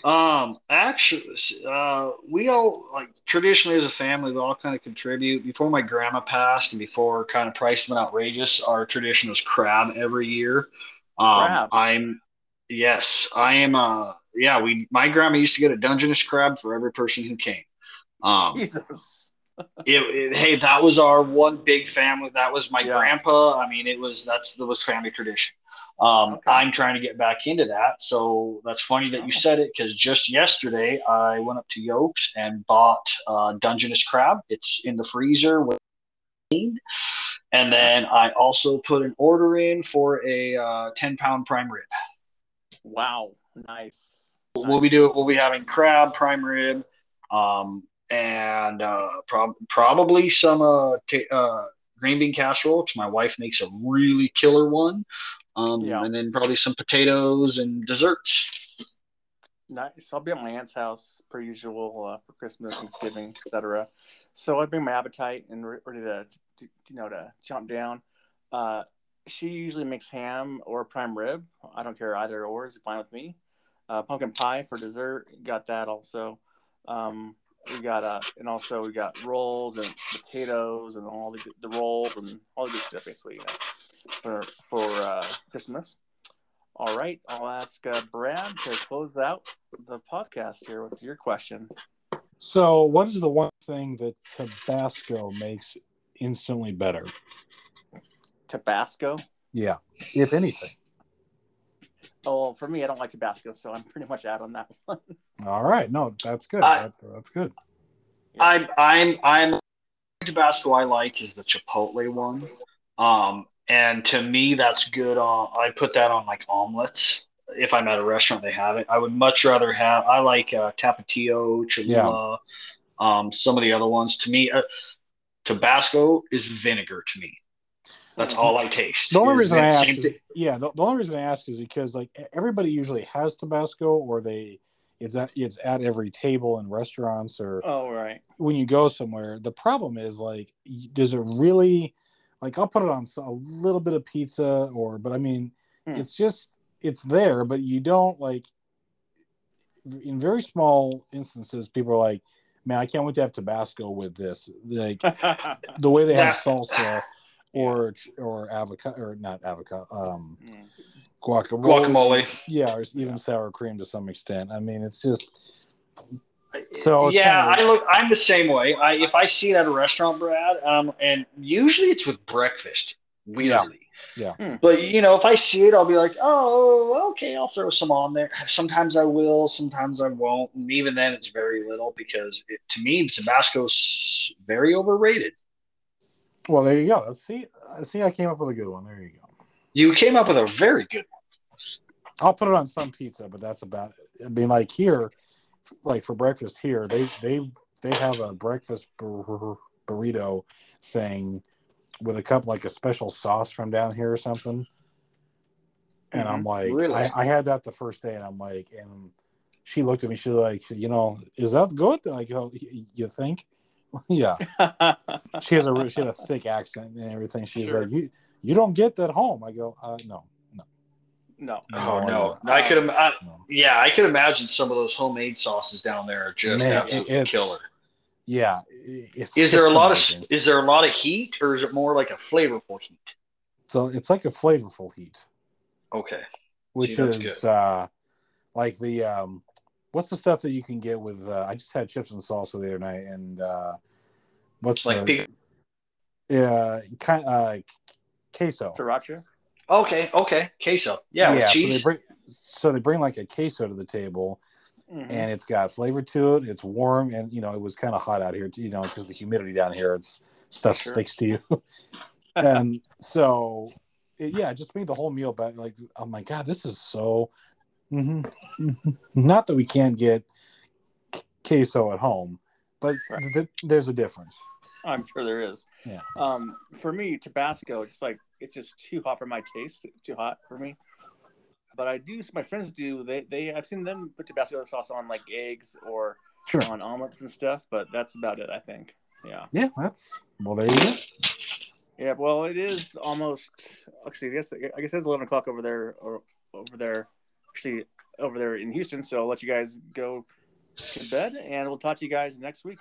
S3: Um, actually, uh, we all like traditionally as a family, we all kind of contribute. Before my grandma passed, and before kind of price went outrageous, our tradition was crab every year. Um,
S1: Crab?
S3: I'm yes, I am. Uh, yeah, we my grandma used to get a Dungeness crab for every person who came. Um,
S1: Jesus.
S3: it, it- hey, that was our one big family. That was my
S1: Yeah.
S3: grandpa. I mean, it was that's that was family tradition. Um,
S1: Okay.
S3: I'm trying to get back into that, so that's funny that you
S1: Oh.
S3: said it because just yesterday I went up to Yokes and bought uh, Dungeness crab. It's in the freezer with And then I also put an order in for a uh, 10 pound prime rib.
S1: Wow, nice.
S3: We'll be doing. We'll be having crab, prime rib, um, and uh, prob- probably some uh, t- uh, green bean casserole. Which my wife makes a really killer one. Um,
S1: Yeah.
S3: and then probably some potatoes and desserts.
S1: Nice. I'll be at my aunt's house per usual uh, for Christmas, Thanksgiving, etc. So I bring my appetite and re- ready to, to, you know, to jump down. Uh, she usually makes ham or prime rib. I don't care either or. is fine with me. Uh, pumpkin pie for dessert. Got that also. Um, we got uh, and also we got rolls and potatoes and all the the rolls and all the good stuff basically you know, for for uh, Christmas. All right, I'll ask uh, Brad to close out the podcast here with your question.
S2: So, what is the one thing that Tabasco makes instantly better?
S1: Tabasco.
S2: Yeah, if anything.
S1: Oh, well, for me, I don't like Tabasco, so I'm pretty much out on that one.
S2: All right, no, that's good.
S3: I-
S2: that, that's good.
S3: I'm I'm I'm Tabasco I like is the Chipotle one. Um, and to me that's good on I put that on like omelets. If I'm at a restaurant they have it. I would much rather have I like uh, Tapatio, Cholula, um, some of the other ones. To me, uh, Tabasco is vinegar to me. That's all I taste.
S2: The only
S3: is
S2: reason I ask, is, yeah, the, the only reason I ask is because like everybody usually has Tabasco, or they it's at it's at every table in restaurants, or
S1: Oh, right.
S2: when you go somewhere. The problem is like, y- does it really? Like, I'll put it on a little bit of pizza, or but I mean,
S1: Hmm.
S2: it's just it's there, but you don't like. In very small instances, people are like, "Man, I can't wait to have Tabasco with this." Like the way they have salsa or or avocado or not avocado um
S1: Mm.
S2: guacamole,
S3: guacamole.
S2: yeah or even sour cream to some extent i mean it's just So it's
S3: yeah,
S2: kinda-
S3: I look. I'm the same way. I if I see it at a restaurant, Brad, um, and usually it's with breakfast. Weirdly,
S2: Yeah.
S1: Hmm.
S3: But you know, if I see it, I'll be like, oh, okay, I'll throw some on there. Sometimes I will, sometimes I won't, and even then, it's very little because it, to me, Tabasco's very overrated.
S2: Well there you go. Let's see. Uh, see i came up with a good one. There you go.
S3: You came up with a very good one.
S2: i'll put it on some pizza but that's about it. I mean like here like for breakfast here they they they have a breakfast bur- burrito thing with a cup like a special sauce from down here or something. And i'm like
S3: Really?
S2: I, I had that the first day and i'm like and she looked at me. She's like you know is that good? Like you think yeah she has a she had a thick accent and everything she's
S1: Sure.
S2: like you you don't get that home i go uh no no
S1: no.
S3: Oh
S2: No,
S3: no,
S1: no.
S3: I could, im- I,
S2: no
S3: yeah, I could imagine some of those homemade sauces down there are just
S2: Man,
S3: absolutely
S2: it's-
S3: killer.
S2: yeah it's
S3: Is there a
S2: it's
S3: lot of is there a lot of heat, or is it more like a flavorful heat?
S2: so it's like a flavorful heat
S3: Okay,
S2: which
S3: See,
S2: is uh like the um what's the stuff that you can get with uh, i just had chips and salsa the other night and uh what's
S3: like
S2: the,
S3: big.
S2: uh kind uh queso
S1: Sriracha.
S3: Okay, okay, queso. Yeah, with
S2: so they
S3: cheese.
S2: bring so they bring like a queso to the table
S1: Mhm.
S2: and it's got flavor to it it's warm and you know it was kind of hot out here you know because the humidity down here it's stuff
S1: Sure.
S2: sticks to you and so it, yeah it just made the whole meal better like oh my god this is so Mhm. Mhm. not that we can't get queso at home but
S1: Right.
S2: th- there's a difference
S1: I'm sure there is.
S2: Yeah.
S1: Um, for me, Tabasco, it's just like it's just too hot for my taste. Too hot for me. But I do. My friends do. They they I've seen them put Tabasco sauce on like eggs or
S2: sure
S1: on omelets and stuff. But that's about it. I think. Yeah.
S2: yeah that's well there you go
S1: Yeah. Well, it is almost. Actually, I guess I guess it's eleven o'clock over there or over there. Actually, over there in Houston. So I'll let you guys go to bed, and we'll talk to you guys next week.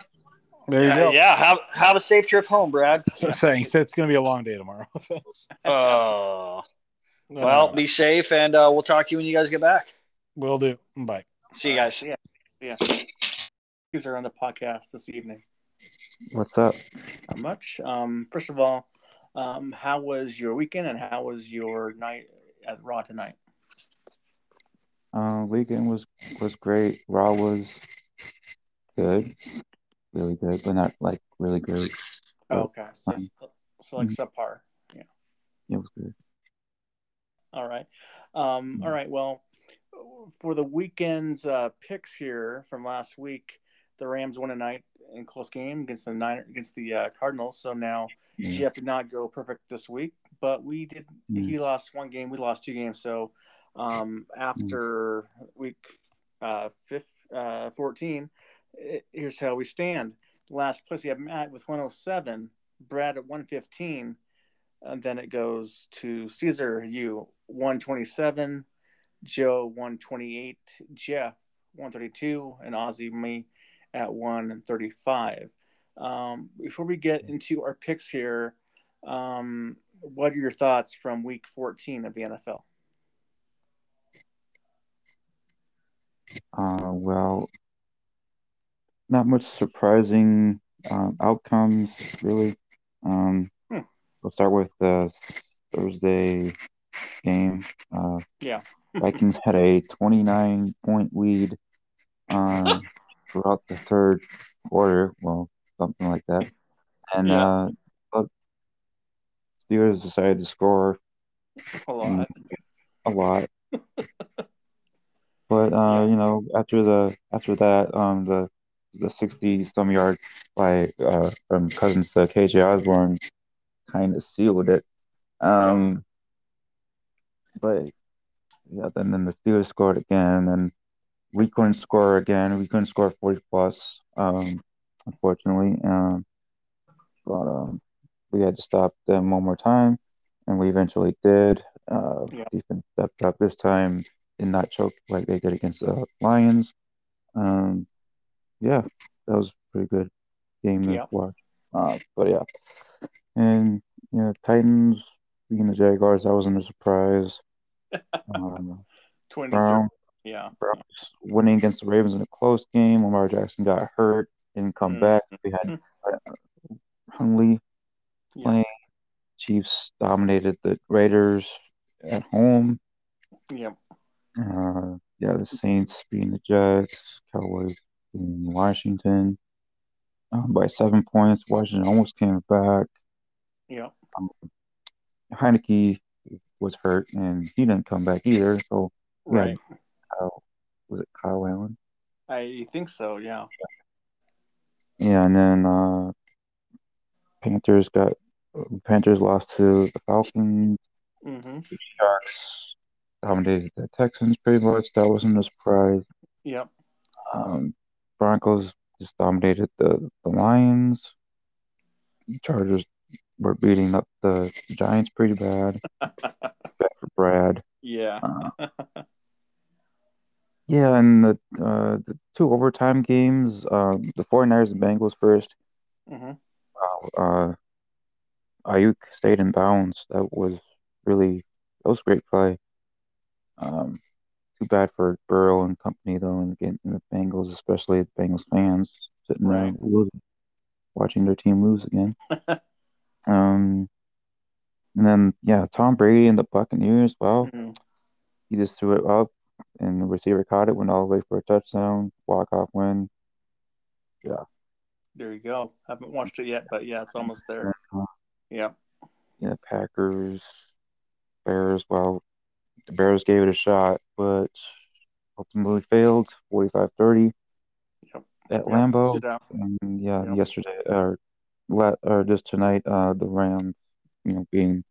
S2: there you
S3: Yeah,
S2: go
S3: yeah. Have have a safe trip home, Brad.
S2: thanks it's gonna be a long day tomorrow
S3: Uh, well, be safe, and uh, we'll talk to you when you guys get back.
S2: will do bye
S3: See you guys.
S1: Yeah. Yeah. Who's are on the podcast this evening?
S4: What's up?
S1: Not much. Um, first of all, um, how was your weekend and how was your night at Raw tonight?
S4: Uh, weekend was was great. Raw was good, really good, but not like really great.
S1: Oh, okay. So,
S4: fine.
S1: So like subpar.
S4: Yeah, it was good.
S1: All right. Um, all right. Well, for the weekend's uh, picks here from last week, the Rams won a night in close game against the Niner against the uh, Cardinals. So now
S4: Yeah.
S1: Jeff did not go perfect this week, but we did.
S4: Mm.
S1: He lost one game. We lost two games. So um, after week uh, fifth, uh, 14, it, here's how we stand. Last place we have Matt with 107, Brad at 115, and then it goes to Caesar, you 127, Joe 128, Jeff 132, and Ozzy me at 135. Um, before we get into our picks here, um, what are your thoughts from week 14 of the NFL?
S4: Uh, well, not much surprising um, outcomes, really. Um,
S1: Hmm.
S4: We'll start with the Thursday game. Uh,
S1: Yeah.
S4: Vikings had a 29 point lead um, throughout the third quarter. Well, something like that. And
S1: Yeah.
S4: uh, Steelers decided to score
S1: A lot.
S4: a lot. But uh,
S1: Yeah.
S4: you know, after the after that, um, the the sixty some yard by uh from Cousins to KJ Osborne kind of sealed it. Um, but yeah, then then the Steelers scored again, and we couldn't score again. We couldn't score forty plus, um, unfortunately. Um, but um, we had to stop them one more time, and we eventually did. Uh,
S1: Yeah.
S4: defense stepped up this time, did not choke like they did against the Lions. Um, yeah, that was a pretty good game to
S1: Yeah.
S4: watch. Uh, but yeah, and you know, Titans beating the Jaguars, that wasn't a surprise. Um,
S1: 20
S4: Brown,
S1: Yeah.
S4: Browns winning against the Ravens in a close game. Lamar Jackson got hurt, didn't come
S1: Mm.
S4: back. We had uh, Huntley
S1: Yeah.
S4: playing. Chiefs dominated the Raiders at home.
S1: Yeah.
S4: Uh, yeah, the Saints beating the Jets, Cowboys beating Washington um, by seven points. Washington almost came back.
S1: Yeah.
S4: Um, Heinicke was hurt and he didn't come back either. So yeah,
S1: Right.
S4: Kyle, was it Kyle Allen?
S1: I think so. Yeah.
S4: Yeah, and then uh, Panthers got Panthers lost to the Falcons.
S1: Mm-hmm.
S4: Sharks dominated the Texans pretty much. That wasn't a surprise.
S1: Yep.
S4: Um, Broncos just dominated the, the Lions. Chargers were beating up the Giants pretty bad. Bad for Brad.
S1: Yeah.
S4: Uh, yeah, and the uh, the two overtime games, um, the 49ers and Bengals first.
S1: Mm-hmm.
S4: Uh, uh, Aiyuk stayed in bounds. That was really that was great play. Um, too bad for Burrow and company though, and getting the Bengals, especially the Bengals fans sitting
S1: Right.
S4: losing, watching their team lose again. um, and then yeah, Tom Brady and the Buccaneers. Well,
S1: Mhm.
S4: he just threw it up, and the receiver caught it, went all the way for a touchdown, walk off win. Yeah.
S1: There you go. Haven't watched it yet, but yeah, it's almost there. Yeah.
S4: Yeah, Packers, Bears. Well, the Bears gave it a shot, but ultimately failed 45-30
S1: Yep.
S4: at
S1: Yep.
S4: Lambeau. And yeah,
S1: Yep.
S4: yesterday or or just tonight, uh, the Rams, you know, being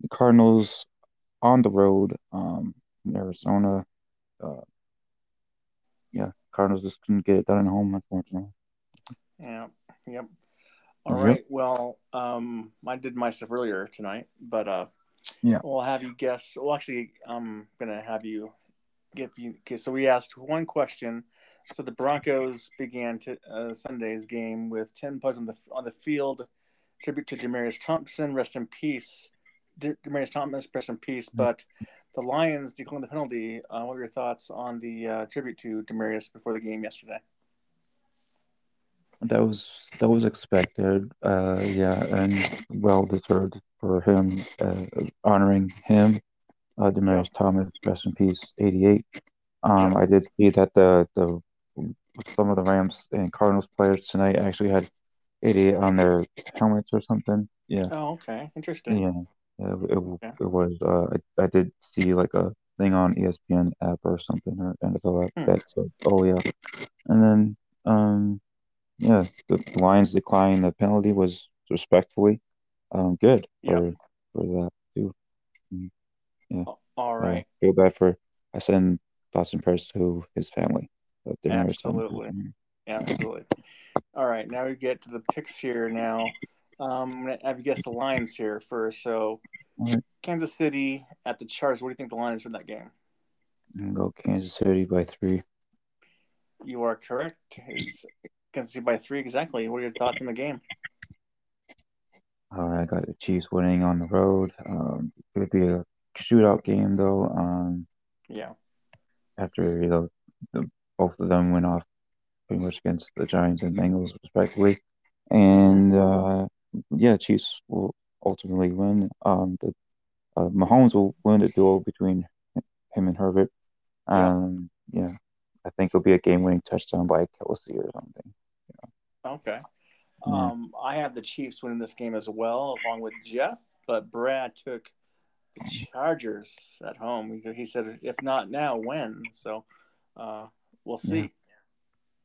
S4: the Cardinals on the road, um, in Arizona. Uh, yeah, Cardinals just couldn't get it done at home, unfortunately.
S1: Yeah. Yep. All
S4: Yep.
S1: right. Well, um, I did my stuff earlier tonight, but uh,
S4: Yeah.
S1: we'll have you guess. Well, actually, I'm gonna have you give you. Okay, so we asked one question. So the Broncos began to, uh, Sunday's game with ten plays on the on the field. Tribute to Demaryius Thompson, rest in peace. De- Demaryius Thompson, rest in peace. But the Lions declined the penalty. Uh, what were your thoughts on the uh, tribute to Demaryius before the game yesterday?
S4: That was that was expected. Uh, yeah, and well deserved for him, uh, honoring him. Uh, Demaryius Thomas, rest in peace, 88. Um, I did see that the the some of the Rams and Cardinals players tonight actually had 88 on their helmets or something. Yeah,
S1: Oh, okay. Interesting.
S4: yeah, yeah. It, it,
S1: Okay.
S4: it was. Uh, I, I did see like a thing on ESPN app or something or NFL app
S1: Hmm.
S4: that said, "Oh yeah," and then um, yeah, the Lions declining the penalty was respectfully um good
S1: Yep.
S4: for for that too.
S1: All
S4: Uh, feel bad for I send thoughts and prayers to his family. That they never saw him.
S1: Absolutely. Absolutely. All right. Now we get to the picks here. Now, um, I'm gonna have you guess the lines here first. So,
S4: right.
S1: Kansas City at the Chargers. What do you think the line is for that game?
S4: I'm gonna go Kansas City by three.
S1: You are correct. It's Kansas City by three exactly. What are your thoughts on the game?
S4: Right, I got the Chiefs winning on the road. Um, it would be a shootout game though. Um,
S1: Yeah.
S4: after you know the both of them went off pretty much against the Giants and Bengals respectively, and uh, yeah, Chiefs will ultimately win. Um, the uh, Mahomes will win the duel between him and Herbert. Um, yeah, I think it'll be a game-winning touchdown by Kelce or something.
S1: Okay. Um, I have the Chiefs winning this game as well, along with Jeff. But Brad took the Chargers at home. He, he said, "If not now, when?" So uh, we'll see.
S4: Yeah.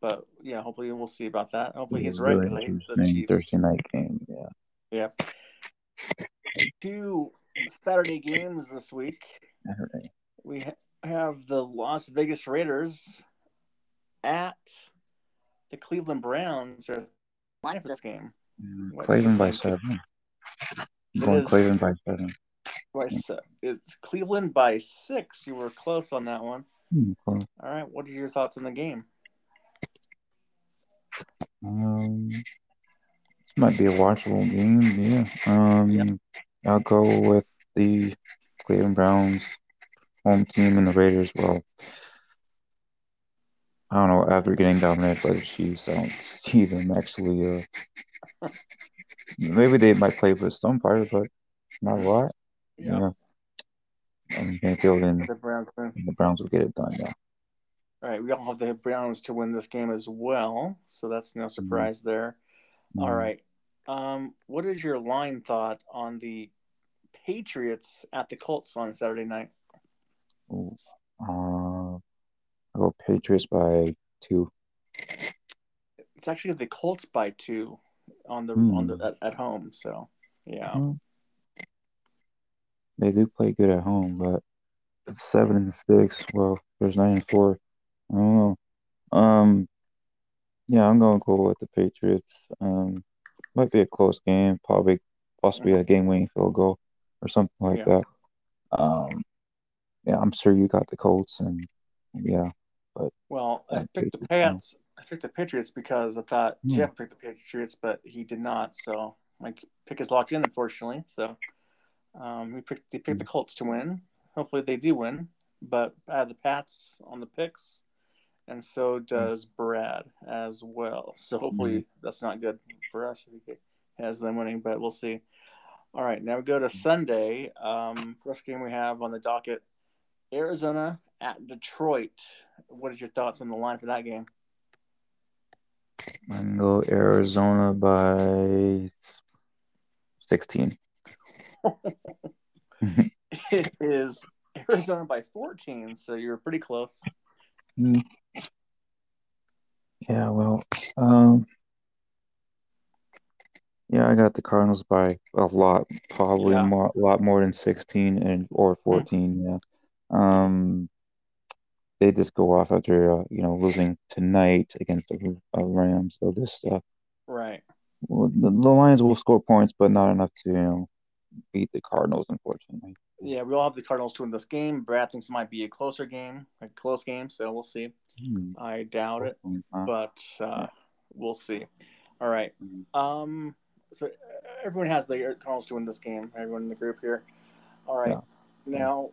S1: But yeah, hopefully we'll see about that. Hopefully he's right.
S4: really
S1: 'cause I hate the Chiefs.
S4: Thursday night game. Yeah.
S1: Yeah. Two Saturday games this week.
S4: Saturday.
S1: We ha- have the Las Vegas Raiders at the Cleveland Browns. Are line for this game.
S4: Mm, Cleveland by seven. I'm going Cleveland by seven.
S1: By se- it's Cleveland by six. You were close on that one.
S4: Hmm.
S1: All right. What are your thoughts on the game?
S4: Um, this might be a watchable game. Yeah. Um, I'll go with the Cleveland Browns home team and the Raiders. Well, I don't know. After getting dominated by the Chiefs, I don't see them actually. Uh, maybe they might play with some fire, but not a lot.
S1: Yeah.
S4: Yeah. And and
S1: The Browns win.
S4: the Browns will get it done. Yeah.
S1: All right. We all have the Browns to win this game as well. So that's no surprise there. All
S4: Mm.
S1: right. Um, what is your line thought on the Patriots at the Colts on Saturday night?
S4: Ooh. Uh, I'll Patriots by two.
S1: It's actually the Colts by two on the
S4: Hmm.
S1: on the at, at home. So yeah.
S4: Well, They do play good at home, but it's seven and six. Well, there's nine and four. I don't know. Um, yeah, I'm gonna go with the Patriots. Um, might be a close game, probably possibly a game-winning field goal or something like
S1: Yeah.
S4: that. Um, yeah, I'm sure you got the Colts, and yeah,
S1: Well, I picked the
S4: Patriots.
S1: Pats. I picked the Patriots because I thought
S4: Hmm.
S1: Jeff picked the Patriots, but he did not. So my pick is locked in, unfortunately. So um, we picked they picked the Colts to win. Hopefully they do win. But I have the Pats on the picks, and so does Brad as well. So hopefully that's not good for us if he has them winning, but we'll see. All right, now we go to Sunday. Um, first game we have on the docket: Arizona at Detroit. What is your thoughts on the line for that game?
S4: I'm go Arizona by sixteen.
S1: It is Arizona by 14, so you're pretty close.
S4: Mm. Yeah, well, um, yeah, I got the Cardinals by a lot, probably
S1: Yeah.
S4: more, a lot more than 16 and or 14. Yeah. Um, they just go off after uh, you know losing tonight against the uh, Rams. So this uh,
S1: Right.
S4: well, the, the Lions will score points, but not enough to you know beat the Cardinals, unfortunately.
S1: Yeah, we all have the Cardinals to win this game. Brad thinks it might be a closer game, a close game, so we'll see.
S4: Hmm.
S1: I doubt it, but uh, we'll see. All right. Um. So everyone has the Cardinals to win this game. Everyone in the group here. All right.
S4: Yeah.
S1: Now,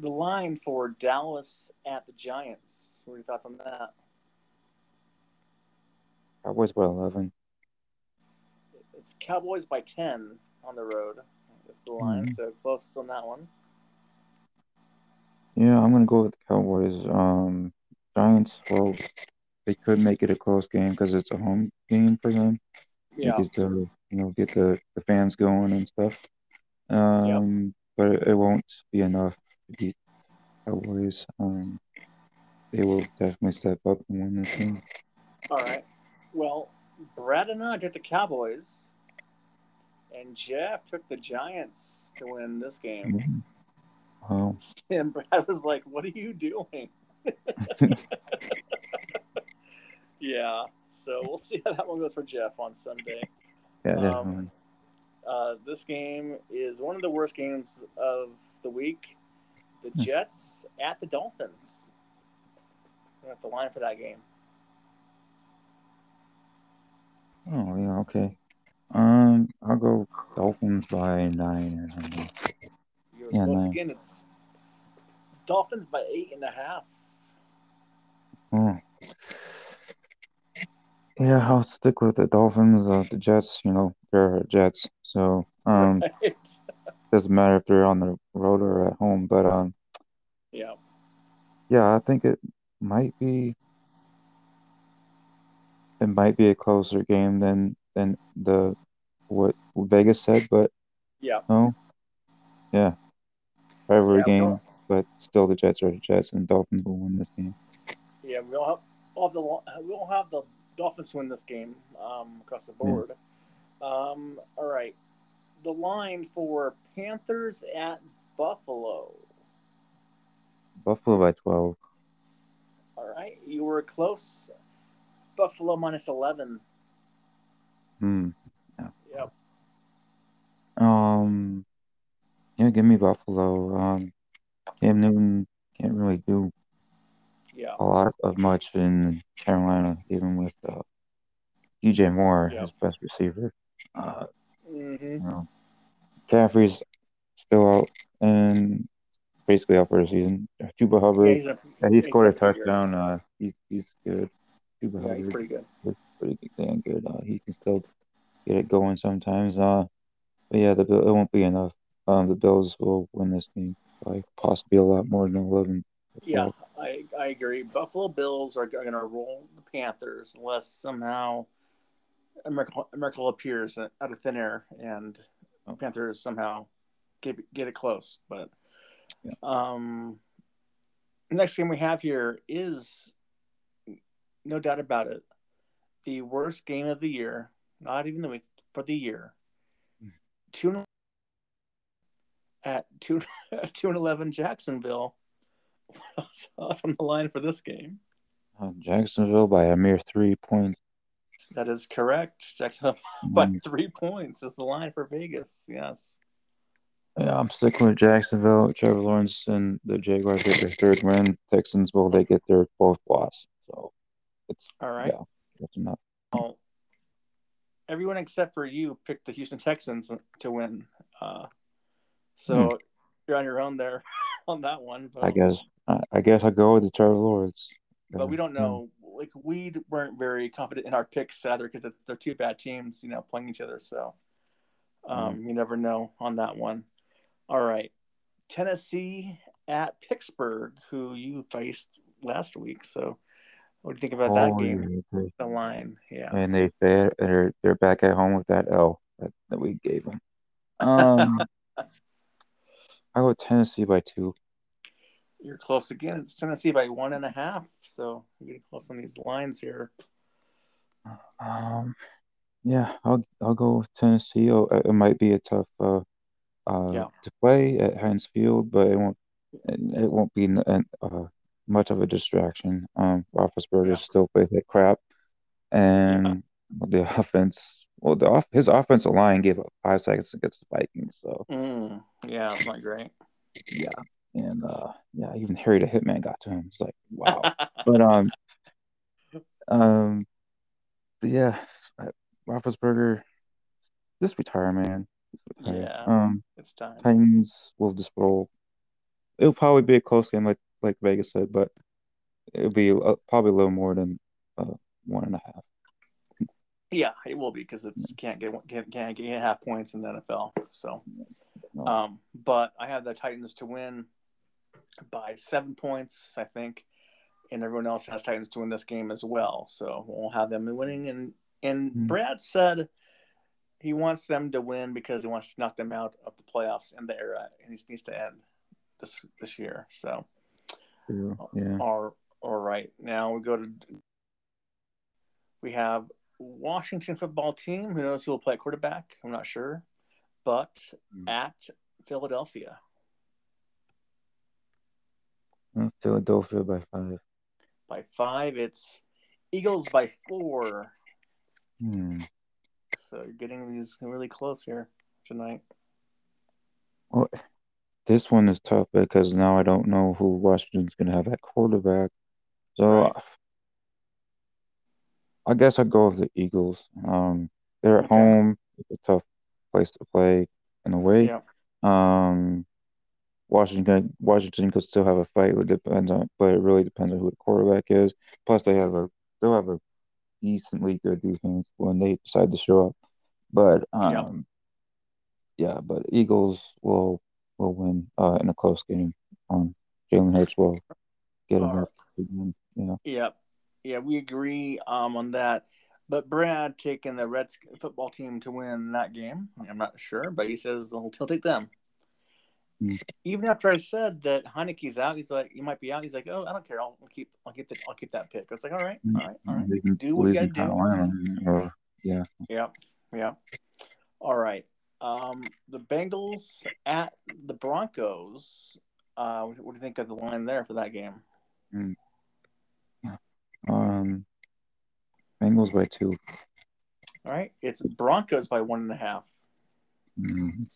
S1: the line for Dallas at the Giants. What are your thoughts on that?
S4: Cowboys by 11.
S1: It's Cowboys by 10 on the road. That's the line,
S4: Mhm.
S1: so close on that one.
S4: Yeah, I'm gonna go with the Cowboys. Um, Giants, well, they could make it a close game because it's a home game for them.
S1: Yeah.
S4: Make it uh, you know, get the, the fans going and stuff. Um, but it, it won't be enough beat Cowboys. Um, they will definitely step up and win this game.
S1: All right. Well, Brad and I took the Cowboys, and Jeff took the Giants to win this game.
S4: Mhm. Wow.
S1: And Brad was like, "What are you doing?" yeah. So we'll see how that one goes for Jeff on Sunday.
S4: Yeah,
S1: Um. Uh, this game is one of the worst games of the week. The. Jets at the Dolphins. We're at the line for that game.
S4: Oh, yeah, okay. Um, I'll go Dolphins by nine or something.
S1: You're
S4: Yeah,
S1: close
S4: nine.
S1: again. It's Dolphins by eight and a half.
S4: Oh. Yeah, I'll stick with the Dolphins. Uh, the Jets, you know, they're Jets, so um,
S1: Right?
S4: Doesn't matter if they're on the road or at home. But um,
S1: Yeah.
S4: yeah, I think it might be it might be a closer game than than the what Vegas said, but
S1: Yeah.
S4: no, yeah, rivalry
S1: Yeah,
S4: game, but still the Jets are the Jets, and Dolphins will win this game.
S1: Yeah, we'll have, we'll have the we'll have the Dolphins win this game um, across the board. Um, all right, the line for Panthers at Buffalo.
S4: Buffalo by twelve.
S1: All right, you were close. Buffalo minus eleven.
S4: Hmm.
S1: Yep.
S4: Um, yeah, give me Buffalo. Um, Cam Newton can't really do
S1: Yeah.
S4: a lot of much in Carolina, even with uh, DJ Moore,
S1: Yeah.
S4: his best receiver. Uh,
S1: hmm
S4: know, still out and basically out for the season. Chuba
S1: Yeah,
S4: Hubbard,
S1: he's a,
S4: yeah, he
S1: he's
S4: scored a touchdown. Uh, he's he's good. Chuba
S1: yeah, he's
S4: Hubbard
S1: pretty good.
S4: pretty damn good. Uh, he can still get it going sometimes. Uh, but yeah, the Bill- it won't be enough. Um, the Bills will win this game by possibly a lot more than eleven.
S1: Yeah, I, I agree. Buffalo Bills are going to roll the Panthers unless somehow a miracle, a miracle appears out of thin air and Panthers somehow get get it close. But um, next game we have here is no doubt about it the worst game of the year. Not even the week for the year. Two at two two and eleven Jacksonville. What's what's on the line for this game?
S4: Uh, Jacksonville by a mere three points.
S1: That is correct. Jacksonville by
S4: Um,
S1: three points is the line for Vegas. Yes.
S4: Yeah, I'm sticking with Jacksonville. Trevor Lawrence and the Jaguars get their third win. Texans will they get their fourth loss. So it's
S1: All right.
S4: yeah, that's enough.
S1: Well, everyone except for you picked the Houston Texans to win. Uh, so you're on your own there on that one. But,
S4: Hmm. I guess I, I guess I go with the Trevor Lawrence.
S1: But we don't know. Like we weren't very confident in our picks either because they're two bad teams, you know, playing each other. So um, you never know on that one. All right, Tennessee at Pittsburgh, who you faced last week. So what do you think about that
S4: oh,
S1: game?
S4: yeah,
S1: The line, yeah.
S4: And they they're they're they're back at home with that L that, that we gave them. Um, I go Tennessee by two.
S1: You're close again. It's Tennessee by one and a half. So you're getting close on these lines here.
S4: Um, yeah, I'll I'll go with Tennessee. Oh, it it might be a tough uh, uh
S1: Yeah.
S4: to play at Heinz Field, but it won't it, won't be an- uh much of a distraction. Um, Roethlisberger
S1: Yeah.
S4: still plays crap, and the offense, well, the off his offensive line gave up five seconds against the Vikings, so
S1: Mm, yeah, it's not great.
S4: yeah, and uh, yeah, even Harry the Hitman got to him. It's like wow, but um, um, but yeah, Roethlisberger, just retire, man. Just retire.
S1: Yeah.
S4: Um,
S1: it's time.
S4: Titans will just roll. It'll probably be a close game, like like Vegas said, but it'll be uh, probably a little more than uh, one and a half.
S1: Yeah, it will be because it's can't get can't, can't get half points in the NFL. So, um, but I have the Titans to win by seven points, I think, and everyone else has Titans to win this game as well. So we'll have them winning. And and
S4: Mhm.
S1: Brad said he wants them to win because he wants to knock them out of the playoffs in the era, and he needs to end this this year. So,
S4: yeah.
S1: all, all right. Now we go to we have Washington football team. Who knows who will play quarterback? I'm not sure, but
S4: Mm.
S1: at Philadelphia.
S4: Philadelphia by five.
S1: by five. It's Eagles by four.
S4: Hmm.
S1: So you're getting these really close here tonight.
S4: Well, this one is tough because now I don't know who Washington's going to have at quarterback. So
S1: Right.
S4: I guess I'd go with the Eagles. Um, they're at
S1: Okay.
S4: home. It's a tough place to play in a way.
S1: Yeah.
S4: Um, Washington Washington could still have a fight. It depends on, but it really depends on who the quarterback is. Plus, they have a they'll have a decently good defense when they decide to show up. But
S1: Yeah.
S4: um, yeah, but Eagles will will win uh in a close game. Um, Jalen Hurts will get
S1: All
S4: enough. Yeah.
S1: Yep. Yeah, we agree um, on that. But Brad taking the Reds football team to win that game. I'm not sure, but he says he'll take them.
S4: Hmm.
S1: Even after I said that Heinicke's out, he's like, "You might be out." He's like, "Oh, I don't care. I'll, I'll keep, I'll keep the, I'll keep that pick." I was like, "All right, all right, all right."
S4: Losing,
S1: Do what you gotta do.
S4: Or yeah.
S1: Yep. Yep. All right. Um, the Bengals at the Broncos. Uh, what do you think of the line there for that game?
S4: Um, Bengals by two.
S1: All right. It's Broncos by one and a half.
S4: Mhm.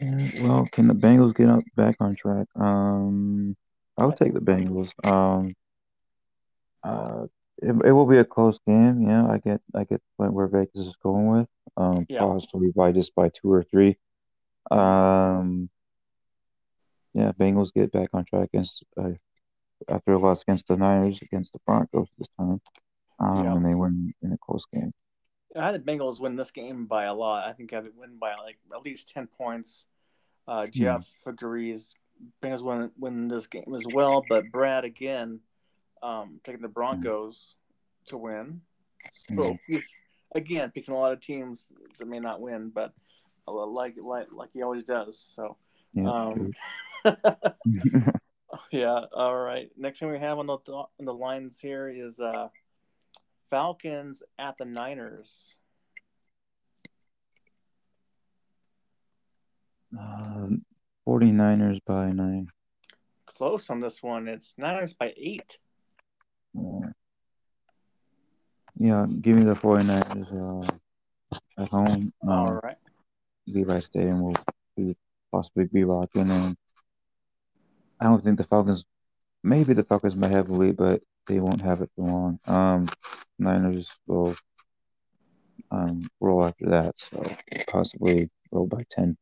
S4: Well, can the Bengals get up back on track? Um, I'll take the Bengals. Um, uh, it, it will be a close game. Yeah, I get I get the point where Vegas is going with. Um,
S1: Yeah.
S4: possibly by just by two or three. Um, yeah, Bengals get back on track against uh, after a loss against the Niners against the Broncos this time. Um,
S1: Yeah.
S4: and they win in a close game.
S1: I had the Bengals win this game by a lot. I think I would win by like at least ten points. Uh, Jeff agrees. Bengals win win this game as well, but Brad again um, taking the Broncos to win. So
S4: Mhm.
S1: he's again picking a lot of teams that may not win, but uh, like like like he always does. So
S4: Yeah,
S1: um, yeah. All right. Next thing we have on the on the lines here is uh, Falcons at the Niners.
S4: Um, 49ers by nine.
S1: Close on this one. It's Niners by eight.
S4: Yeah. Yeah, give me the 49ers uh, at home. Um,
S1: All right.
S4: Levi Stadium will be possibly be rocking, and I don't think the Falcons. Maybe the Falcons might have a lead, but they won't have it for long. Um, Niners will um roll after that, so possibly roll by ten.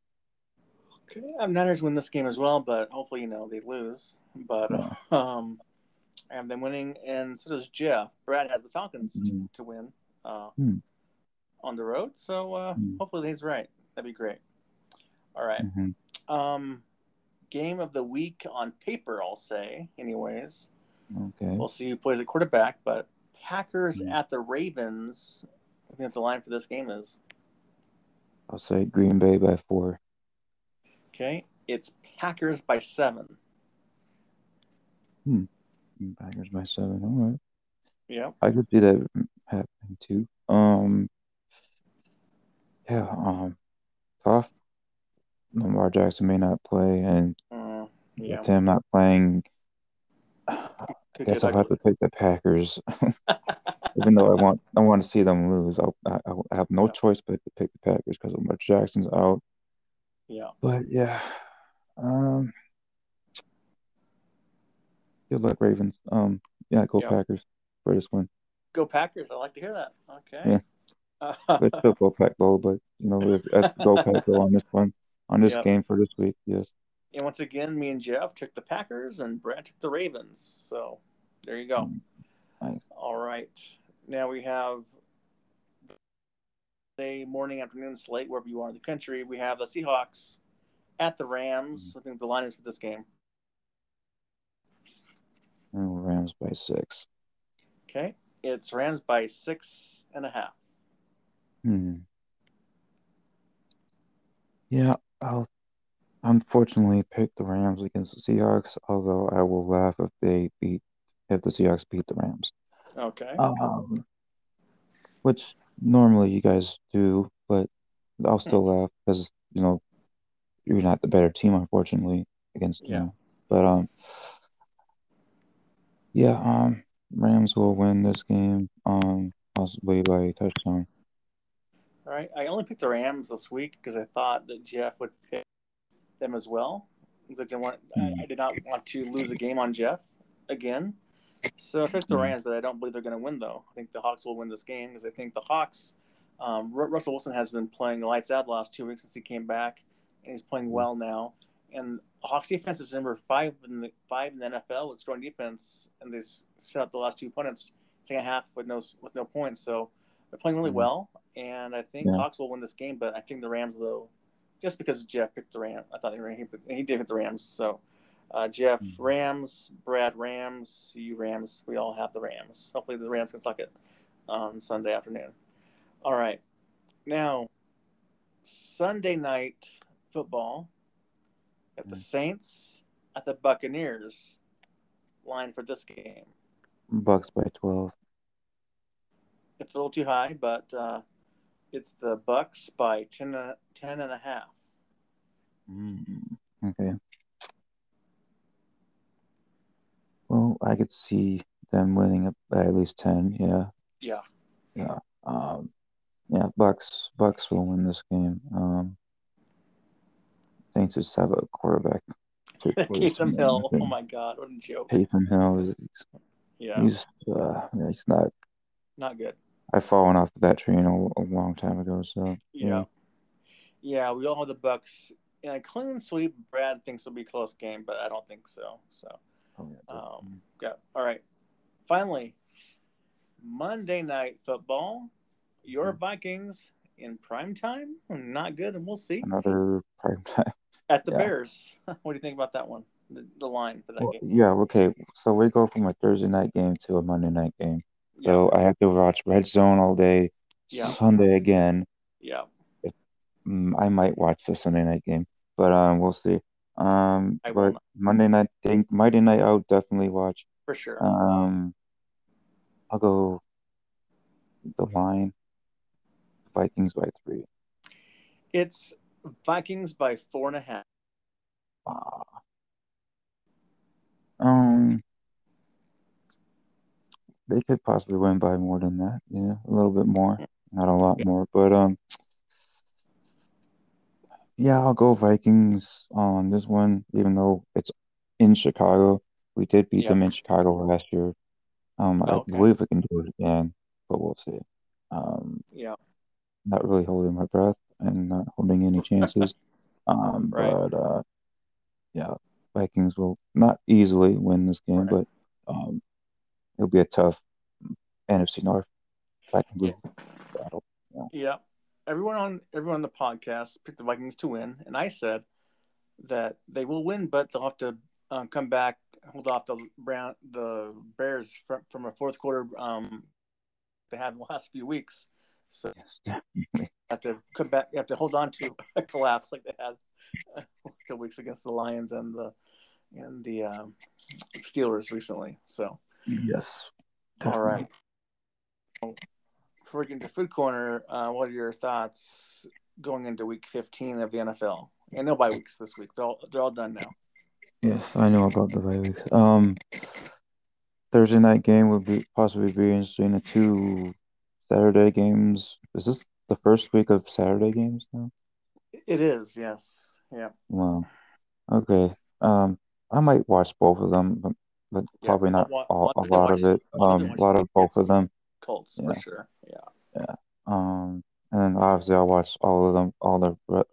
S1: Okay. Um, Niners win this game as well, but hopefully, you know, they lose. But um, I have them winning, and so does Jeff. Brad has the Falcons to,
S4: Mhm.
S1: to win uh,
S4: Hmm.
S1: on the road. So uh,
S4: Hmm.
S1: hopefully he's right. That'd be great. All right.
S4: Mhm.
S1: Um, game of the week on paper, I'll say. Anyways,
S4: Okay.
S1: we'll see who plays at quarterback. But Packers
S4: Hmm.
S1: at the Ravens. I think the line for this game is
S4: I'll say Green Bay by four.
S1: okay. It's Packers by seven. Hmm.
S4: Packers by seven. All right.
S1: Yeah.
S4: I could see that happening too. Um, yeah, um, tough. Lamar Jackson may not play, and
S1: Uh, yeah.
S4: with him not playing,
S1: Could
S4: guess I'll have to take the Packers. Even though I want, I want to see them lose. I'll, I, I have no
S1: Yeah.
S4: choice but to pick the Packers because Lamar Jackson's out.
S1: Yeah.
S4: But yeah, um, good luck, Ravens. Um, yeah, go
S1: Yeah.
S4: Packers for this one.
S1: Go Packers. I like to hear that. Okay.
S4: Yeah. Let's go Pack Bowl, but you know, let's go Pack Bowl on this one, on this
S1: Yep.
S4: game for this week. Yes.
S1: And once again, me and Jeff took the Packers, and Brad took the Ravens. So there you go.
S4: Mm, nice.
S1: All right. Now we have the morning, afternoon slate, wherever you are in the country. We have the Seahawks at the Rams. Mm. I think the line is for this game.
S4: Mm, Rams by six.
S1: Okay. It's Rams by six and a half.
S4: Hmm. Yeah, I'll unfortunately pick the Rams against the Seahawks, although I will laugh if they beat if the Seahawks beat the Rams.
S1: Okay.
S4: Um, which normally you guys do, but I'll still laugh because you know you're not the better team, unfortunately, against
S1: Yeah.
S4: you. But um, yeah, um, Rams will win this game, um, possibly by a touchdown.
S1: All right. I only picked the Rams this week because I thought that Jeff would pick them as well. Because I didn't want, I, I did not want to lose a game on Jeff again. So I picked the
S4: Hmm.
S1: Rams, but I don't believe they're going to win though. I think the Hawks will win this game because I think the Hawks. Um, Ru- Russell Wilson has been playing lights out the last two weeks since he came back, and he's playing well now. And the Hawks defense is number five in the five in the NFL with strong defense, and they shut out the last two opponents second half with no with no points. So they're playing really
S4: Mhm.
S1: well, and I think
S4: Yeah.
S1: Hawks will win this game. But I think the Rams though, just because Jeff picked the Rams, I thought he, he, he did pick the Rams. So uh, Jeff
S4: Mhm.
S1: Rams, Brad Rams, you Rams, we all have the Rams. Hopefully the Rams can suck it on Sunday afternoon. All right, now Sunday night football at the
S4: Mhm.
S1: Saints at the Buccaneers. Line for this game.
S4: Bucks by twelve.
S1: It's a little too high, but uh, it's the Bucks by 10, and- 10 and a half.
S4: Mm, okay. Well, I could see them winning by at least ten. Yeah.
S1: Yeah.
S4: Yeah. Um. Yeah. Bucks. Bucks will win this game. Um. Saints just have a quarterback.
S1: Taysom Hill. Oh my God, what a joke.
S4: Taysom Hill is
S1: Yeah,
S4: he's uh he's not.
S1: not good.
S4: I've fallen off of that train a, a long time ago. So
S1: Yeah. Yeah, we all have the Bucks in a clean sweep. Brad thinks it'll be a close game, but I don't think so. So,
S4: Oh, yeah.
S1: um, yeah. All right. Finally, Monday night football. Your
S4: Hmm.
S1: Vikings in prime time. Not good, and we'll see.
S4: another prime time.
S1: At the
S4: Yeah.
S1: Bears. What do you think about that one? The, the line for that
S4: Well,
S1: game.
S4: yeah. Okay. So we go from a Thursday night game to a Monday night game.
S1: Yeah.
S4: So I have to watch Red Zone all day.
S1: Yeah.
S4: Sunday again.
S1: Yeah.
S4: Mm, I might watch the Sunday night game, but um, we'll see. Um,
S1: I
S4: but. Monday night, think Monday night, I'll definitely watch.
S1: For sure.
S4: Um, I'll go the line, Vikings by three.
S1: It's Vikings by four and a half.
S4: Ah. Um, they could possibly win by more than that. Yeah, a little bit more, not a lot more, but um, yeah, I'll go Vikings on this one, even though it's in Chicago. We did beat
S1: Yeah.
S4: them in Chicago last year. Um, I
S1: Okay.
S4: believe we can do it again, but we'll see. Um,
S1: Yeah.
S4: not really holding my breath and not holding any chances. Um,
S1: Right.
S4: but uh, yeah, Vikings will not easily win this game,
S1: Right.
S4: but um, it'll be a tough NFC North Vikings battle.
S1: Yeah. Everyone on everyone on the podcast picked the Vikings to win, and I said that they will win, but they'll have to um, come back, hold off the Brown, the Bears from, from a fourth quarter um, they had in the last few weeks. So
S4: Yes.
S1: have to come back. You have to hold on to a collapse like they had a couple weeks against the Lions and the and the um, Steelers recently. So
S4: Yes.
S1: all right. Before we get into food corner, uh, what are your thoughts going into week 15 of the NFL? And no bye weeks this week. They're all, they're all done now.
S4: Yes, I know about the bye weeks. Um, Thursday night game would be possibly be interesting. The two Saturday games. Is this the first week of Saturday games now?
S1: It is, yes. Yeah.
S4: Wow. Okay. Um, I might watch both of them, but,
S1: Yeah,
S4: probably not
S1: I'll
S4: all, a lot of it.
S1: I'll
S4: Um, a lot of both of them.
S1: Colts
S4: Yeah.
S1: for sure. Yeah.
S4: Um, and then obviously I'll watch all of them, all the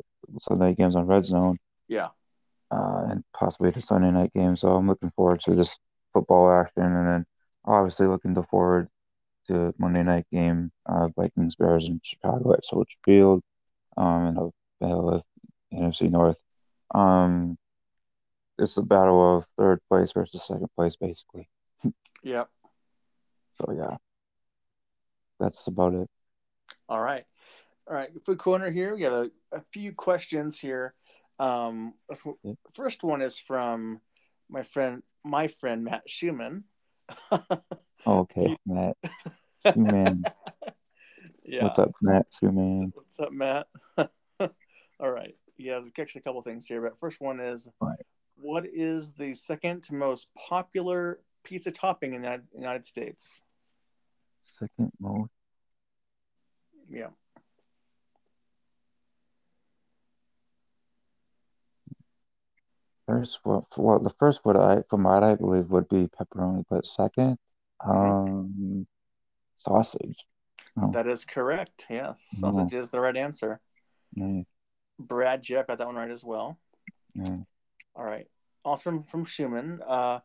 S4: Sunday games on Red Zone,
S1: Yeah.
S4: uh, and possibly the Sunday night game. So I'm looking forward to this football action, and then obviously looking to forward to Monday night game, uh, Vikings Bears in Chicago at Soldier Field, um, in a battle of NFC North. Um, it's a battle of third place versus second place, basically.
S1: Yeah.
S4: So yeah, that's about it.
S1: All right. All right. Food corner here. We have a, a few questions here. Um,
S4: Yep.
S1: first one is from my friend, my friend Matt Schumann.
S4: Okay, Matt. Sue man.
S1: yeah.
S4: What's up, Matt? Sue man.
S1: What's up, Matt? All right. Yeah, there's actually a couple things here, but first one is
S4: Right.
S1: What is the second most popular pizza topping in the United- States?
S4: Second most.
S1: Yeah.
S4: First, well, well, the first would I, from what I believe, would be pepperoni, but second, um, sausage. Oh,
S1: That is correct. Yes.
S4: No.
S1: Sausage is the right answer.
S4: yeah,
S1: Brad Jeff got that one right as well.
S4: yeah.
S1: All right. Also from, Schumann, uh,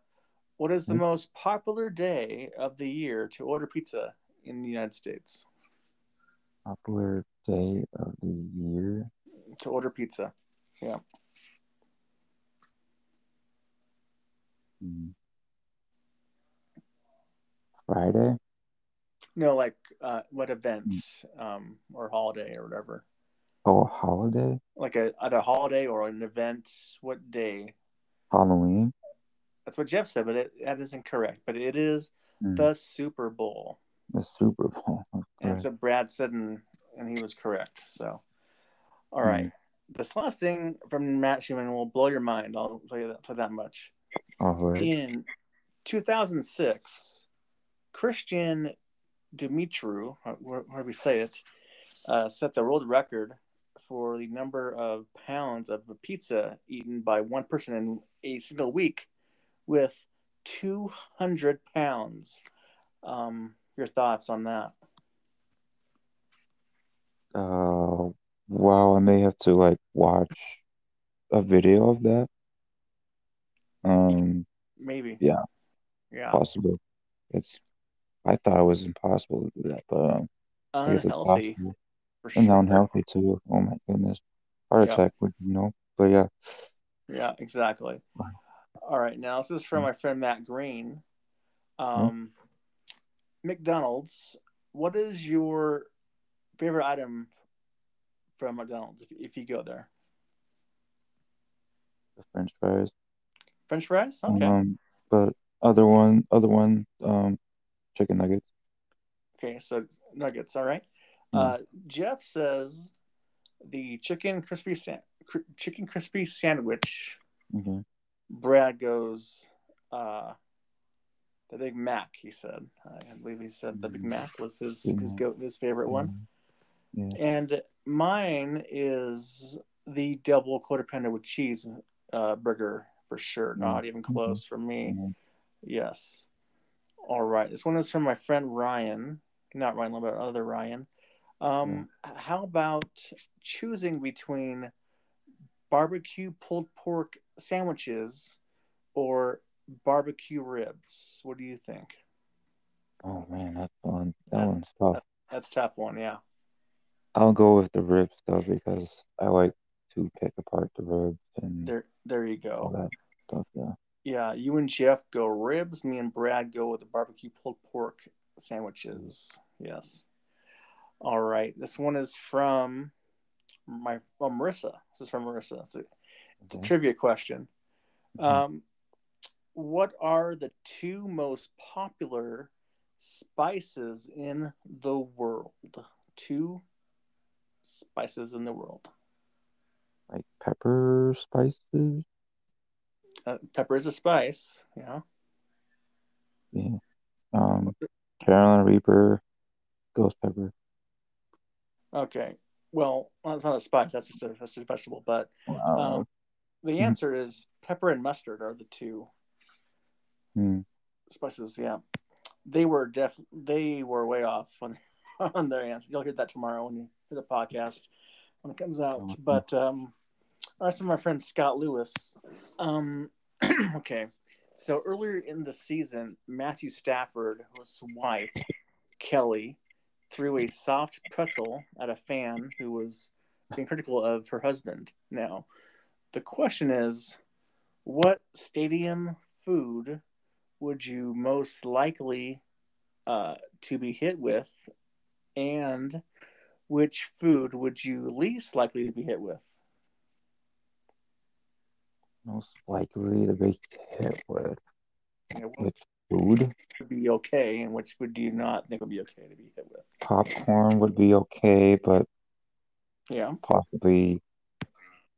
S1: what is the
S4: Hmm?
S1: most popular day of the year to order pizza in the United States?
S4: Popular day of the year.
S1: To order pizza.
S4: Hmm. Friday.
S1: No, like uh, what event um, or holiday or whatever.
S4: Oh, holiday.
S1: Like a a holiday or an event. What day?
S4: Halloween.
S1: That's what Jeff said, but it, that isn't correct. But it is
S4: Hmm.
S1: the Super Bowl.
S4: The Super Bowl.
S1: And so Brad said, and, and he was correct. So, all right. This last thing from Matt Schumann will blow your mind. I'll tell you that, tell that much.
S4: Oh, right.
S1: In 2006, Christian Dumitru, where, where we say it, uh, set the world record for the number of pounds of pizza eaten by one person in a single week with 200 pounds. Um, your thoughts on that?
S4: Uh, wow, I may have to like watch a video of that. Um,
S1: Maybe.
S4: Yeah.
S1: Yeah.
S4: possible. It's, I thought it was impossible to do that, but um, I guess it's
S1: Unhealthy. For
S4: And
S1: sure.
S4: unhealthy too. Oh my goodness. Heart
S1: Yeah.
S4: attack would you know. But yeah,
S1: Yeah, exactly. All right, now this is from my friend Matt Green. Um, McDonald's. What is your favorite item from McDonald's if, if you go there?
S4: the French fries.
S1: French fries. Okay.
S4: Um, but other one, other one, um, chicken nuggets.
S1: okay. So nuggets. All right.
S4: Mm.
S1: Uh, Jeff says the chicken crispy sa- cr- chicken crispy sandwich.
S4: Okay.
S1: Brad goes uh, the Big Mac. He said. I believe he said the Big Mac was his
S4: Big
S1: his go his favorite one.
S4: Um, Yeah.
S1: And mine is the double quarter pounder with cheese uh, burger for sure. Not even close for me.
S4: Mhm.
S1: Yes. All right. This one is from my friend Ryan. Not Ryan, but other Ryan. Um, How about choosing between barbecue pulled pork sandwiches or barbecue ribs? What do you think?
S4: Oh man, that's fun. That
S1: Yeah.
S4: one's tough.
S1: That's a tough one. Yeah.
S4: I'll go with the ribs though because I like to pick apart the ribs and
S1: There, there you go.
S4: stuff. Yeah.
S1: Yeah, you and Jeff go ribs. Me and Brad go with the barbecue pulled pork sandwiches. Yes. All right. This one is from my well, Marissa. This is from Marissa. It's a, it's a
S4: Okay.
S1: trivia question.
S4: Mhm.
S1: Um, what are the two most popular spices in the world? Two spices in the world.
S4: Like pepper spices.
S1: Uh, pepper is a spice. Yeah.
S4: Yeah. Um, Carolina Reaper, ghost pepper.
S1: Okay. Well, it's not a spice. That's just a, that's just a vegetable. But
S4: Wow.
S1: um, the
S4: Mhm.
S1: answer is pepper and mustard are the two
S4: Hmm.
S1: spices. Yeah, they were def they were way off on on their answer. You'll hear that tomorrow when you hear the podcast when it comes out.
S4: Awesome.
S1: But um, that's from my friend Scott Lewis. Um, okay, so earlier in the season, Matthew Stafford, his wife Kelly, threw a soft pretzel at a fan who was being critical of her husband. Now, the question is, what stadium food would you most likely uh, to be hit with And which food would you least likely to be hit with?
S4: Most likely to be hit with
S1: You know,
S4: which food?
S1: would be okay, and which would you not think would be okay to be hit with?
S4: Popcorn would be okay, but
S1: Yeah.
S4: possibly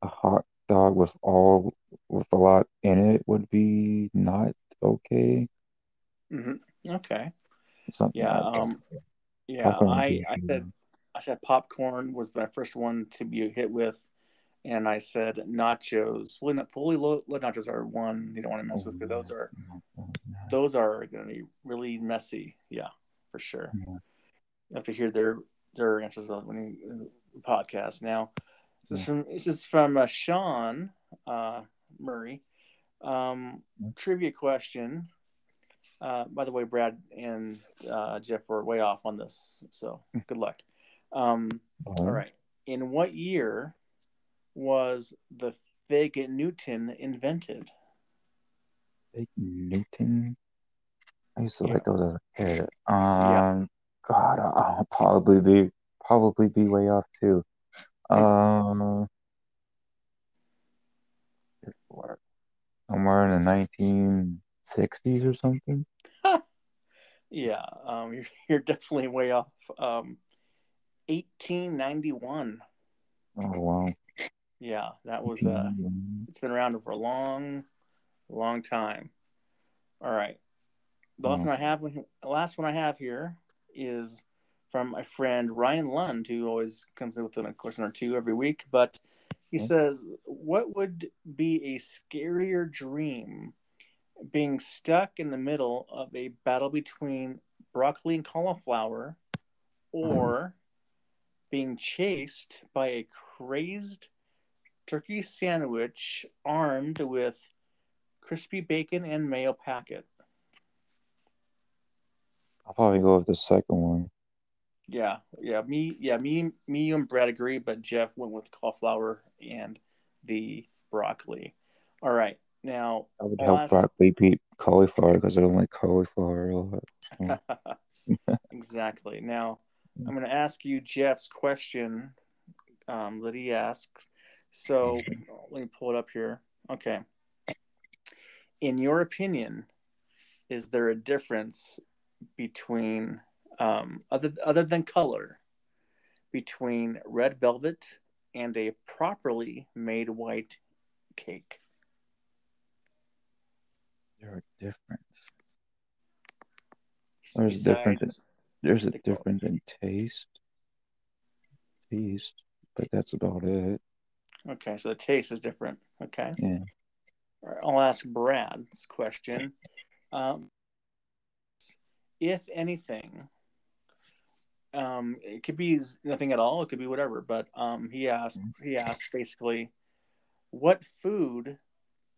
S4: a hot dog with all with a lot in it would be not okay.
S1: hmm Okay.
S4: Something
S1: Yeah.
S4: like.
S1: Um. Yeah. I I said I said popcorn was my first one to be hit with, and I said nachos. Fully, fully loaded nachos are one you don't want to mess with because those are those are going to be really messy. Yeah, for sure.
S4: Yeah.
S1: You have to hear their their answers on when you podcast. Now, this is from this is from uh, Sean uh, Murray. Um, trivia question. Uh, by the way, Brad and uh, Jeff were way off on this, so good luck. Um, all right. In what year was the Fig Newton invented?
S4: Fig Newton. I used to
S1: Yeah.
S4: like those as a kid. Um,
S1: Yeah.
S4: God, I'll probably be probably be way off too. Um, somewhere in the 1960s or something.
S1: Yeah, um, you're, you're definitely way off. Um, 1891.
S4: Oh wow.
S1: Yeah, that was uh, it's been around for a long, long time. All right, the last one I have, the last one I have here is from my friend Ryan Lund, who always comes in with a question or two every week. But he says, "What would be a scarier dream? Being stuck in the middle of a battle between broccoli and cauliflower, or being chased by a crazed turkey sandwich armed with crispy bacon and mayo packet?"
S4: I'll probably go with the second one.
S1: Yeah, yeah, me, yeah, me, me, you and Brad agree, but Jeff went with cauliflower and the broccoli. All right, now,
S4: I would help
S1: ask-
S4: broccoli beat cauliflower because I don't like cauliflower a lot. So,
S1: exactly. Now, I'm going to ask you Jeff's question um, that he asks. So, let me pull it up here. Okay. In your opinion, is there a difference between um, other other than color between red velvet and a properly made white cake?
S4: There a difference. There's a difference There's a
S1: The color.
S4: difference in taste. Taste, but that's about it.
S1: Okay, so the taste is different. Okay.
S4: Yeah.
S1: Right, I'll ask Brad's question. Um, if anything, um, it could be nothing at all. It could be whatever. But um, he asked. He asked basically, what food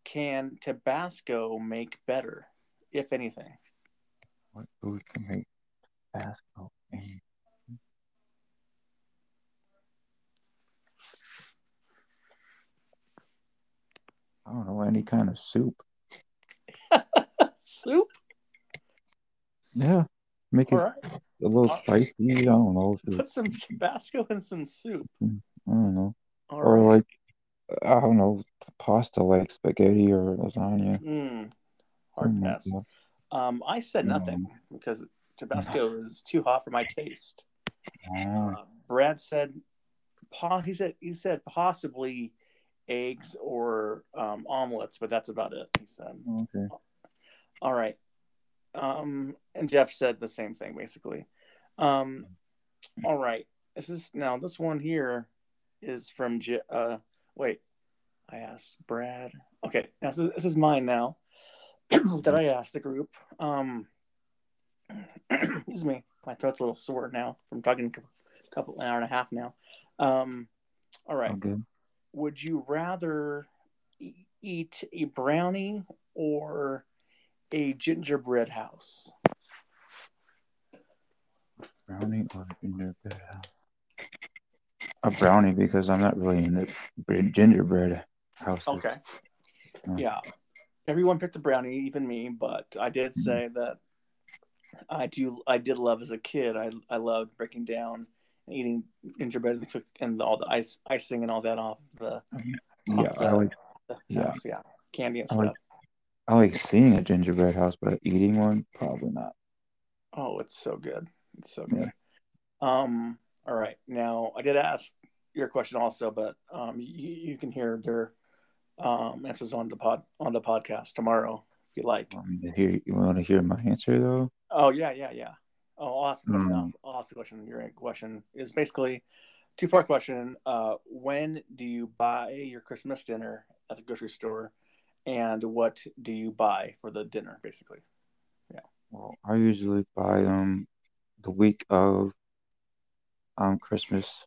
S1: can Tabasco make better, if anything?
S4: What food can make Tabasco? and- I don't know, any kind of soup.
S1: Soup.
S4: Yeah. Make it
S1: All right.
S4: a little
S1: Uh,
S4: spicy. I don't know. It-
S1: Put some Tabasco in some soup.
S4: I don't know.
S1: All
S4: Or
S1: right.
S4: like, I don't know, pasta like spaghetti or lasagna.
S1: Mm, hard
S4: like
S1: pass. Um, I said nothing because Tabasco is too hot for my taste.
S4: Ah,
S1: Uh, Brad said, po- he said he said possibly eggs or um, omelets, but that's about it. He said,
S4: okay.
S1: "All right." Um, and Jeff said the same thing basically. Um, all right, this is now this one here is from Je- uh, wait, I asked Brad. Okay, now this is, this is mine now that I asked the group. Um, excuse me, my throat's a little sore now from talking a couple an hour and a half now. Um, all right,
S4: Okay.
S1: Would you rather e- eat a brownie or a gingerbread house?
S4: Brownie or gingerbread house? A brownie because I'm not really into gingerbread houses.
S1: Okay. Yeah. Everyone picked a brownie, even me, but I did mm-hmm. say that I do. I did love as a kid. I I loved breaking down eating gingerbread and, cook, and all the ice icing and all that off the
S4: Yeah,
S1: off
S4: I like
S1: the
S4: yeah.
S1: house. Yeah, candy and
S4: I
S1: stuff.
S4: like I like seeing a gingerbread house, but eating one probably not.
S1: Oh, it's so good. It's so
S4: Yeah.
S1: good. Um. All right. Now I did ask your question also, but um, you, you can hear their um answers on the pod on the podcast tomorrow if you like.
S4: Want to hear? You want to hear my answer though?
S1: Oh yeah, yeah, yeah. Oh, I'll ask the question.
S4: Mm.
S1: now. I'll ask the question. Your question is basically two part question. Uh, when do you buy your Christmas dinner at the grocery store, and what do you buy for the dinner? Basically, yeah.
S4: Well, I usually buy them the week of um Christmas,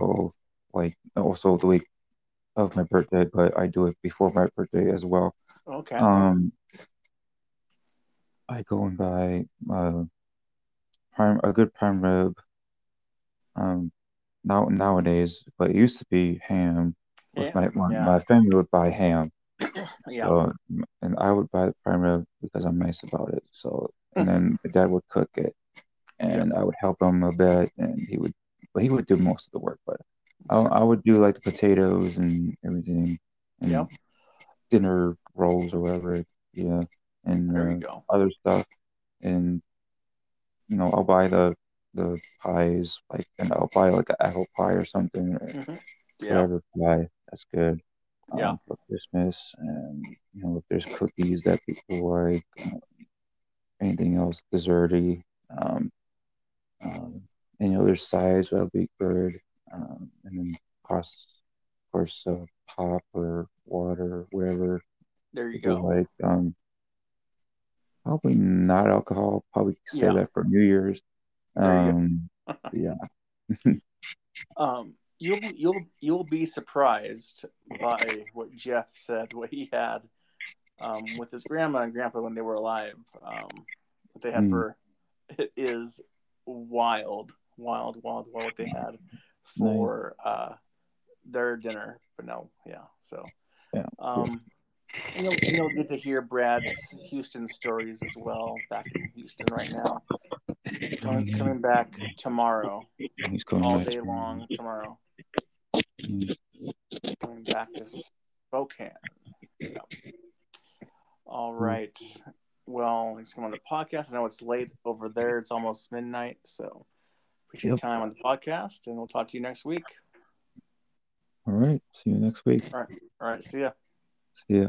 S4: or like also the week of my birthday, but I do it before my birthday as well.
S1: okay.
S4: Um, I go and buy uh prime a good prime rib. Um, now nowadays, but it used to be ham.
S1: Yeah,
S4: my my,
S1: yeah,
S4: my family would buy ham,
S1: yeah.
S4: so and I would buy the prime rib because I'm nice about it. So and then my dad would cook it, and I would help him a bit, and he would, but he would do most of the work. But I, I would do like the potatoes and everything, and
S1: Yep.
S4: dinner rolls or whatever, yeah, and uh, other stuff, and you know I'll buy the the pies, like, and I'll buy like an apple pie or something, or
S1: hmm Yeah,
S4: whatever pie. That's good.
S1: Yeah.
S4: Um, for Christmas, and you know if there's cookies that people like, um, anything else desserty, um, um, and you know there's sides that'll be good, um, and then cost, of course, uh, pop or water, whatever
S1: there you go.
S4: like. Um, probably not alcohol. Probably save
S1: Yeah.
S4: that for New Year's.
S1: There you go.
S4: Um, yeah.
S1: Um, you'll you'll you'll be surprised by what Jeff said. What he had um, with his grandma and grandpa when they were alive. Um, what they had
S4: Mm.
S1: for it is wild, wild, wild, wild. What they had for uh, their dinner. But no, yeah. So
S4: Yeah.
S1: um, and you'll, and you'll get to hear Brad's Houston stories as well. Back in Houston right now, coming coming back tomorrow,
S4: He's going
S1: all
S4: back
S1: day
S4: to-
S1: long tomorrow.
S4: Mm.
S1: coming back to Spokane. Yep. All right. Well, he's coming on the podcast. I know it's late over there. It's almost midnight. So appreciate your time on the podcast, and we'll talk to you next week.
S4: All right. See you next week.
S1: All right. See ya.
S4: See ya. Yeah.